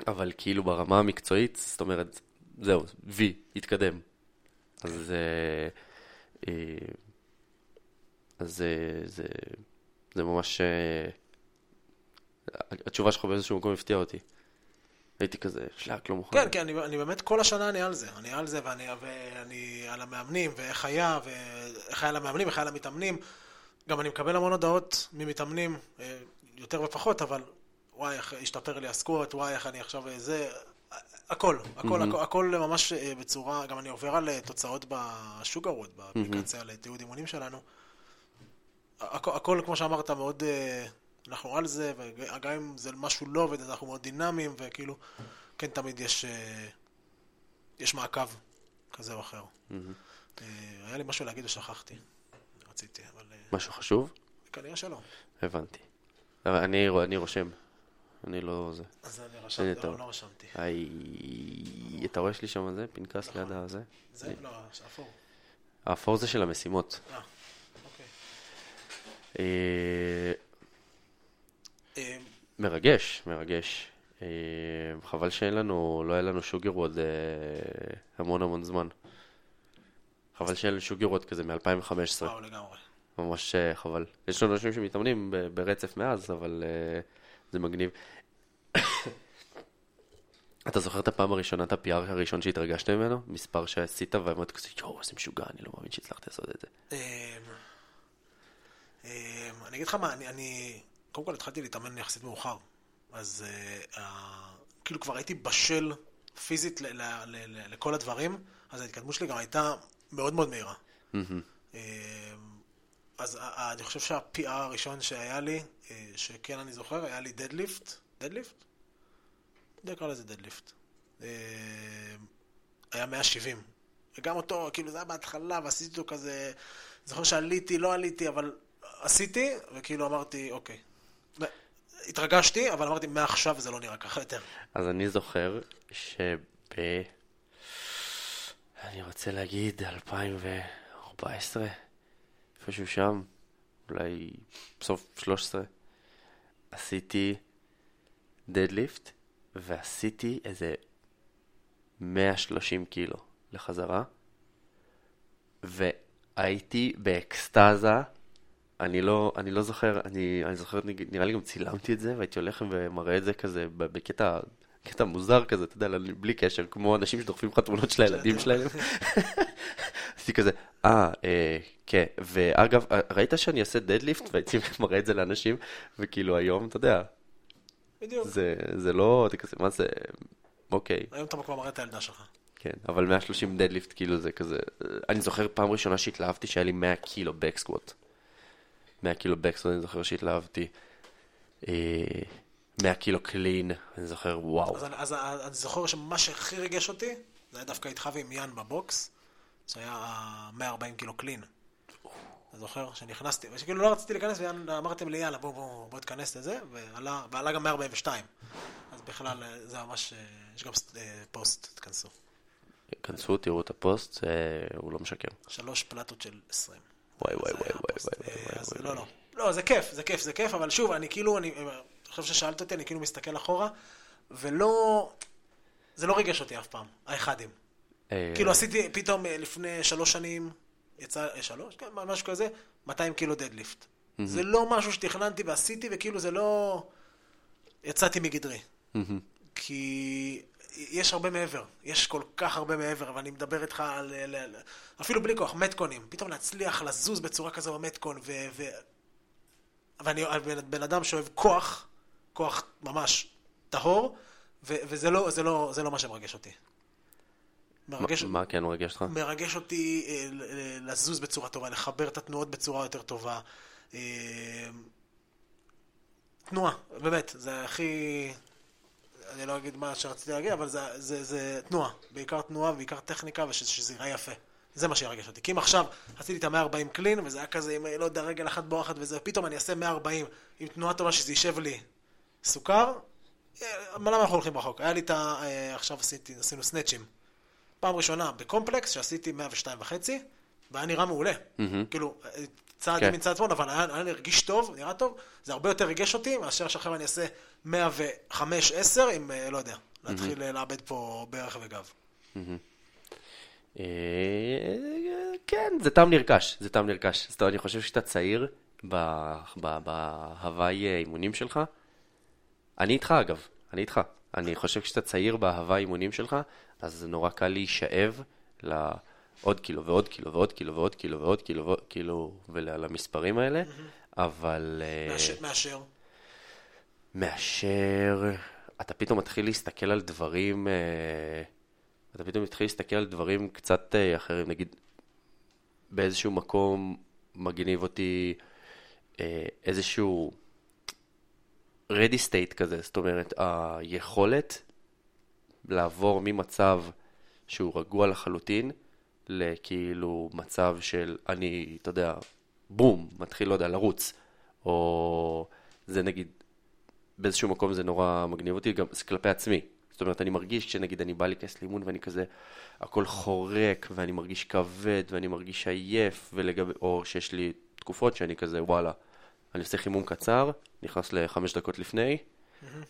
אבל כאילו ברמה המקצועית, זאת אומרת, זהו, וי, התקדם. אז, אה, אה, אז אה, זה, זה ממש, התשובה שלך באיזשהו מקום הפתיעה אותי. הייתי כזה, שלק, לא מוכן. כן, כן, אני, אני באמת כל השנה אני על זה. אני על זה ואני, ואני על המאמנים, ואיך היה, ואיך היה למאמנים, איך היה למתאמנים. גם אני מקבל המון הודעות ממתאמנים, יותר ופחות, אבל וואי, איך השתפר לי הסקוט, וואי, איך אני עכשיו אה, זה... הכל, הכל, הכל, הכל ממש אה, בצורה, גם אני עובר על אה, תוצאות בשוגרווד, באפליקציה לתיעוד אימונים שלנו. הכל, הכל, כמו שאמרת, מאוד, אנחנו על זה, וגם אם זה משהו לא עובד, אז אנחנו מאוד דינמיים, וכאילו, כן תמיד יש, יש מעקב כזה או אחר. אה, היה לי משהו להגיד ושכחתי, רציתי, אבל משהו חשוב? כנראה שלא. הבנתי. אני, אני רושם. אני לא זה. אז אני רשמתי. אבל לא רשמתי. היי, אתה רואה שיש לי שם זה? פנקס ליד הזה? זה, לא, אפור. האפור זה של המשימות. אה, אוקיי. אה, אה, מרגש, מרגש. אה, חבל שאין לנו, לא היה לנו שוגר אה, המון המון זמן. חבל שאין לנו שוגר ווד כזה מ-2015. וואו, לגמרי. ממש חבל. יש לנו אנשים שמתאמנים ברצף מאז, אבל זה מגניב. אתה זוכר את הפעם הראשונה, את ה-PR הראשון שהתרגשת ממנו? מספר שעשית ואמרת כזה, יואו, איזה משוגע, אני לא מאמין שהצלחתי לעשות את זה. אמ, אמ, אני אגיד לך מה, אני, קודם כל התחלתי להתאמן יחסית מאוחר, אז אה, כאילו כבר הייתי בשל פיזית לכל הדברים, אז ההתקדמות שלי גם הייתה מאוד מאוד מהירה. אז ה- ה- אני חושב שה-PR הראשון שהיה לי, אה, שכן אני זוכר, היה לי deadlift, deadlift? אני לקרוא לזה deadlift. היה 170. וגם אותו, כאילו, זה היה בהתחלה, ועשיתי אותו כזה, זוכר שעליתי, לא עליתי, אבל עשיתי, וכאילו אמרתי, אוקיי. התרגשתי, אבל אמרתי, מעכשיו זה לא נראה ככה יותר. אז אני זוכר שב... אני רוצה להגיד 2014, איפשהו שם, אולי בסוף 13, עשיתי דדליפט, ועשיתי איזה 130 קילו לחזרה, והייתי באקסטזה, אני לא, אני לא זוכר, אני, אני זוכר, נראה לי גם צילמתי את זה, והייתי הולך ומראה את זה כזה בקטע, קטע מוזר כזה, אתה יודע, בלי קשר, כמו אנשים שדוחפים לך תמונות של הילדים שלהם. עשיתי כזה, אה, אה, כן, ואגב, ראית שאני אעשה דדליפט, והייתי מראה את זה לאנשים, וכאילו היום, אתה יודע, בדיוק. זה, זה לא, אתה כזה, מה זה, אוקיי. היום אתה כבר מראה את הילדה שלך. כן, אבל 130 deadlift, כאילו זה כזה... אני זוכר פעם ראשונה שהתלהבתי שהיה לי 100 קילו back squat. 100 קילו back squat, אני זוכר שהתלהבתי. אה, 100 קילו clean, אני זוכר, וואו. אז, אני- אז אני זוכר שמה שהכי ריגש אותי, זה היה דווקא איתך ועם יאן בבוקס, זה היה ה- 140 קילו clean. אתה זוכר? שנכנסתי, ושכאילו לא רציתי להיכנס, ואמרתם לי יאללה בוא בוא בוא תיכנס לזה, ועלה, ועלה גם 142. אז בכלל אה, זה ממש, אה, יש גם אה, פוסט, תכנסו. כנסו, תראו את הפוסט, אה, הוא לא משקר. שלוש פלטות של 20. וואי וואי זה וואי היה וואי הפוסט. וואי אה, וואי אז וואי לא, וואי. לא. לא, זה כיף, זה כיף, זה כיף, אבל שוב, אני כאילו, אני חושב ששאלת אותי, אני כאילו מסתכל אחורה, ולא, זה לא ריגש אותי אף פעם, האחדים. אה, כאילו עשיתי פתאום אה, לפני שלוש שנים, יצא, אה, שלוש? כן, משהו כזה, 200 קילו deadlift. זה לא משהו שתכננתי ועשיתי, וכאילו זה לא... יצאתי מגדרי. כי יש הרבה מעבר, יש כל כך הרבה מעבר, ואני מדבר איתך על... אפילו בלי כוח, מתקונים. פתאום להצליח לזוז בצורה כזו במתקון, ו... ואני בן אדם שאוהב כוח, כוח ממש טהור, ו... וזה לא, זה לא, זה לא מה שמרגש אותי. מרגש, מה כן מרגש אותך? מרגש אותי אה, לזוז בצורה טובה, לחבר את התנועות בצורה יותר טובה. אה, תנועה, באמת, זה הכי... אני לא אגיד מה שרציתי להגיד, אבל זה, זה, זה תנועה. בעיקר תנועה ובעיקר טכניקה, ושזה ייראה יפה. זה מה שירגש אותי. כי אם עכשיו עשיתי את ה-140 קלין, וזה היה כזה עם, לא יודע, רגל אחת בורחת וזה, פתאום אני אעשה 140 עם תנועה טובה שזה יישב לי סוכר, אה, למה אנחנו הולכים רחוק? היה לי את ה... אה, עכשיו עשיתי, עשינו סנאצ'ים. פעם ראשונה בקומפלקס, שעשיתי 102 וחצי, והיה נראה מעולה. מהמם. כאילו, צעד כן. ימין צעד שמאל, אבל היה, היה הרגיש טוב, נראה טוב, זה הרבה יותר ריגש אותי, מאשר שעכשיו אני אעשה 105-10 עם, אה, לא יודע, להתחיל אה, לאבד פה ברך וגב. אה, כן, זה טעם נרכש, זה טעם נרכש. זאת אומרת, אני חושב שאתה צעיר בהוואי אה, אימונים שלך. אני איתך אגב, אני איתך. אני חושב שכשאתה צעיר בהוואי אימונים שלך, אז זה נורא קל להישאב לעוד קילו ועוד קילו ועוד קילו ועוד קילו ועוד קילו ועוד קילו ולמספרים האלה, אבל... אה, מאשר, מאשר. אתה פתאום מתחיל להסתכל על דברים, אה, אתה פתאום מתחיל להסתכל על דברים קצת אה, אחרים, נגיד באיזשהו מקום מגניב אותי איזשהו ready state כזה, זאת אומרת היכולת לעבור ממצב שהוא רגוע לחלוטין לכאילו מצב של אני, אתה יודע, בום, מתחיל, לא יודע, לרוץ, או זה נגיד באיזשהו מקום זה נורא מגניב אותי, גם זה כלפי עצמי. זאת אומרת, אני מרגיש כשנגיד אני בא להיכנס לאימון ואני כזה, הכל חורק, ואני מרגיש כבד, ואני מרגיש עייף, ולגב... או שיש לי תקופות שאני כזה, וואלה, אני עושה חימום קצר, נכנס לחמש דקות לפני,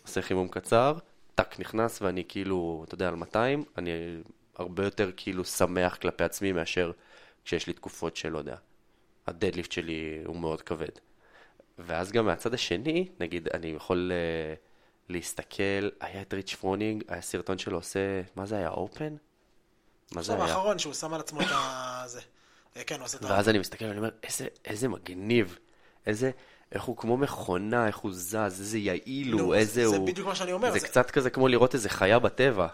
עושה חימום קצר, טאק נכנס ואני כאילו, אתה יודע, על 200, אני הרבה יותר כאילו שמח כלפי עצמי מאשר כשיש לי תקופות שלא יודע, ה deadlift שלי הוא מאוד כבד. ואז גם מהצד השני, נגיד, אני יכול אה, להסתכל, היה את ריץ' פרונינג, היה סרטון שלו עושה, מה זה היה, Open? מה זה היה? האחרון שהוא שם על עצמו את ה... זה. אה, כן, הוא עושה את ה... ואז אני מסתכל ואני אומר, איזה, איזה מגניב, איזה, איך הוא כמו מכונה, איך הוא זז, איזה יעיל נו, הוא, זה- איזה זה הוא... בדיוק מה שאני אומר, זה זה- קצת כזה כמו לראות איזה חיה בטבע.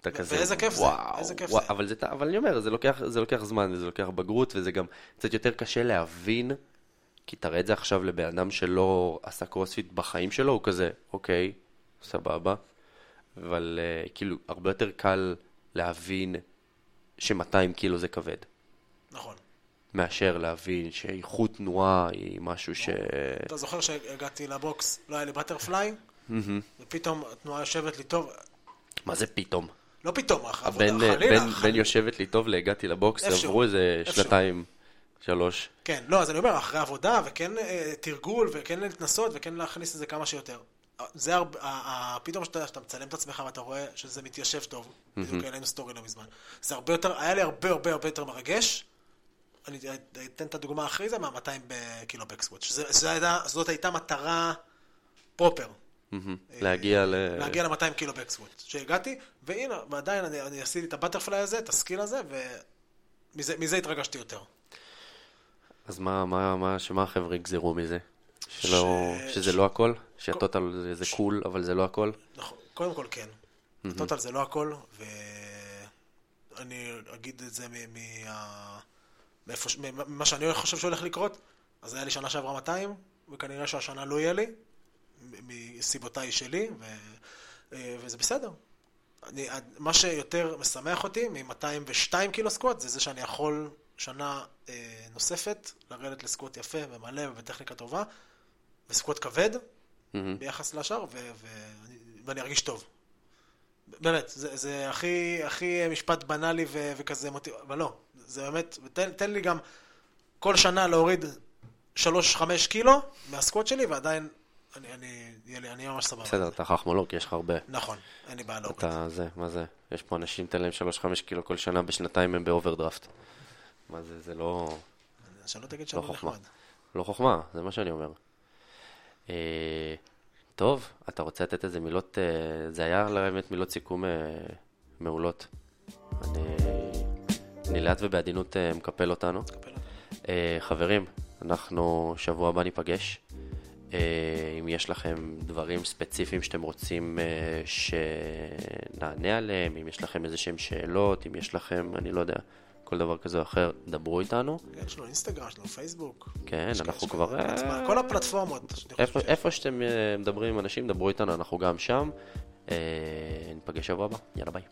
אתה כזה, ואיזה כיף זה, וואו, איזה כיף וואו, זה. אבל, זה, אבל אני אומר, זה לוקח, זה לוקח זמן, וזה לוקח בגרות, וזה גם קצת יותר קשה להבין, כי תראה את זה עכשיו לבן אדם שלא עשה קרוספיט בחיים שלו, הוא כזה, אוקיי, סבבה, אבל uh, כאילו, הרבה יותר קל להבין ש-200 קילו זה כבד, נכון. מאשר להבין שאיכות תנועה היא משהו ש... אתה זוכר שהגעתי לבוקס, לא היה לי בטרפליי, ופתאום התנועה יושבת לי טוב, מה זה פתאום? לא פתאום, חלילה, בין. יושבת לי טוב להגעתי לבוקס, עברו איזה. שנתיים, שלוש. כן, לא, אז אני אומר, אחרי עבודה, וכן אה, תרגול, וכן להתנסות, וכן להכניס את זה כמה שיותר. זה הרבה, פתאום שאתה, שאתה מצלם את עצמך ואתה רואה שזה מתיישב טוב, בדיוק העלינו סטורי לא מזמן. זה הרבה יותר, היה לי הרבה הרבה הרבה יותר מרגש. אני אתן את הדוגמה אחרי זה, מה-200 בקילו back squat. שזה- שזה הייתה- זאת הייתה מטרה proper. מהמם. להגיע ל... אה, להגיע ל-200 קילו back squat. שהגעתי, והנה, ועדיין אני, אני עשיתי את ה butterfly הזה, את ה skill הזה, ומזה מזה התרגשתי יותר. אז מה, מה, מה, שמה החבר'ה יגזרו מזה? שלא, ש- שזה ש- לא הכל? שהטוטל זה, זה קול, אבל זה לא הכל? נכון, קודם כל כן. הטוטל זה לא הכל, ואני אגיד את זה מ- מה- מאיפה ממה שאני חושב שהולך לקרות. אז היה לי שנה שעברה 200, וכנראה שהשנה לא יהיה לי, מסיבותיי שלי, ו... אה, וזה בסדר. אני, מה שיותר משמח אותי מ-202 קילו סקווט, זה זה שאני יכול שנה אה, נוספת לרדת לסקווט יפה ומלא ובטכניקה טובה, וסקווט כבד, מהמם. ביחס לשאר, ו- ואני, ואני ארגיש טוב. באמת, זה, זה הכי, הכי משפט בנאלי ו- וכזה מוטיב... אבל לא, זה באמת, תן, תן לי גם כל שנה להוריד 3-5 קילו מהסקווט שלי, ועדיין אני, אני, אני אהיה ממש סבבה. בסדר, אתה חכמולוג, יש לך הרבה. נכון, אין לי בעיה להוריד. אתה זה, מה זה? יש פה אנשים, תן להם 3-5 קילו כל שנה, בשנתיים הם באוברדרפט. מה זה, זה לא, שלא תגיד לא שאני חוכמה. נחמד. לא חוכמה, זה מה שאני אומר. אה, טוב, אתה רוצה לתת איזה מילות, אה, זה היה באמת מילות סיכום אה, מעולות. אני, אני לאט ובעדינות אה, מקפל אותנו. אה, חברים, אנחנו שבוע הבא ניפגש. אה, אם יש לכם דברים ספציפיים שאתם רוצים שנענה עליהם, אם יש לכם איזה שהם שאלות, אם יש לכם, אני לא יודע, כל דבר כזה או אחר, דברו איתנו. יש לנו אינסטגרם, יש לנו פייסבוק. כן, אנחנו כבר... כל הפלטפורמות. איפה, שאתם מדברים עם אנשים, דברו איתנו, אנחנו גם שם. ניפגש שבוע הבא, יאללה ביי.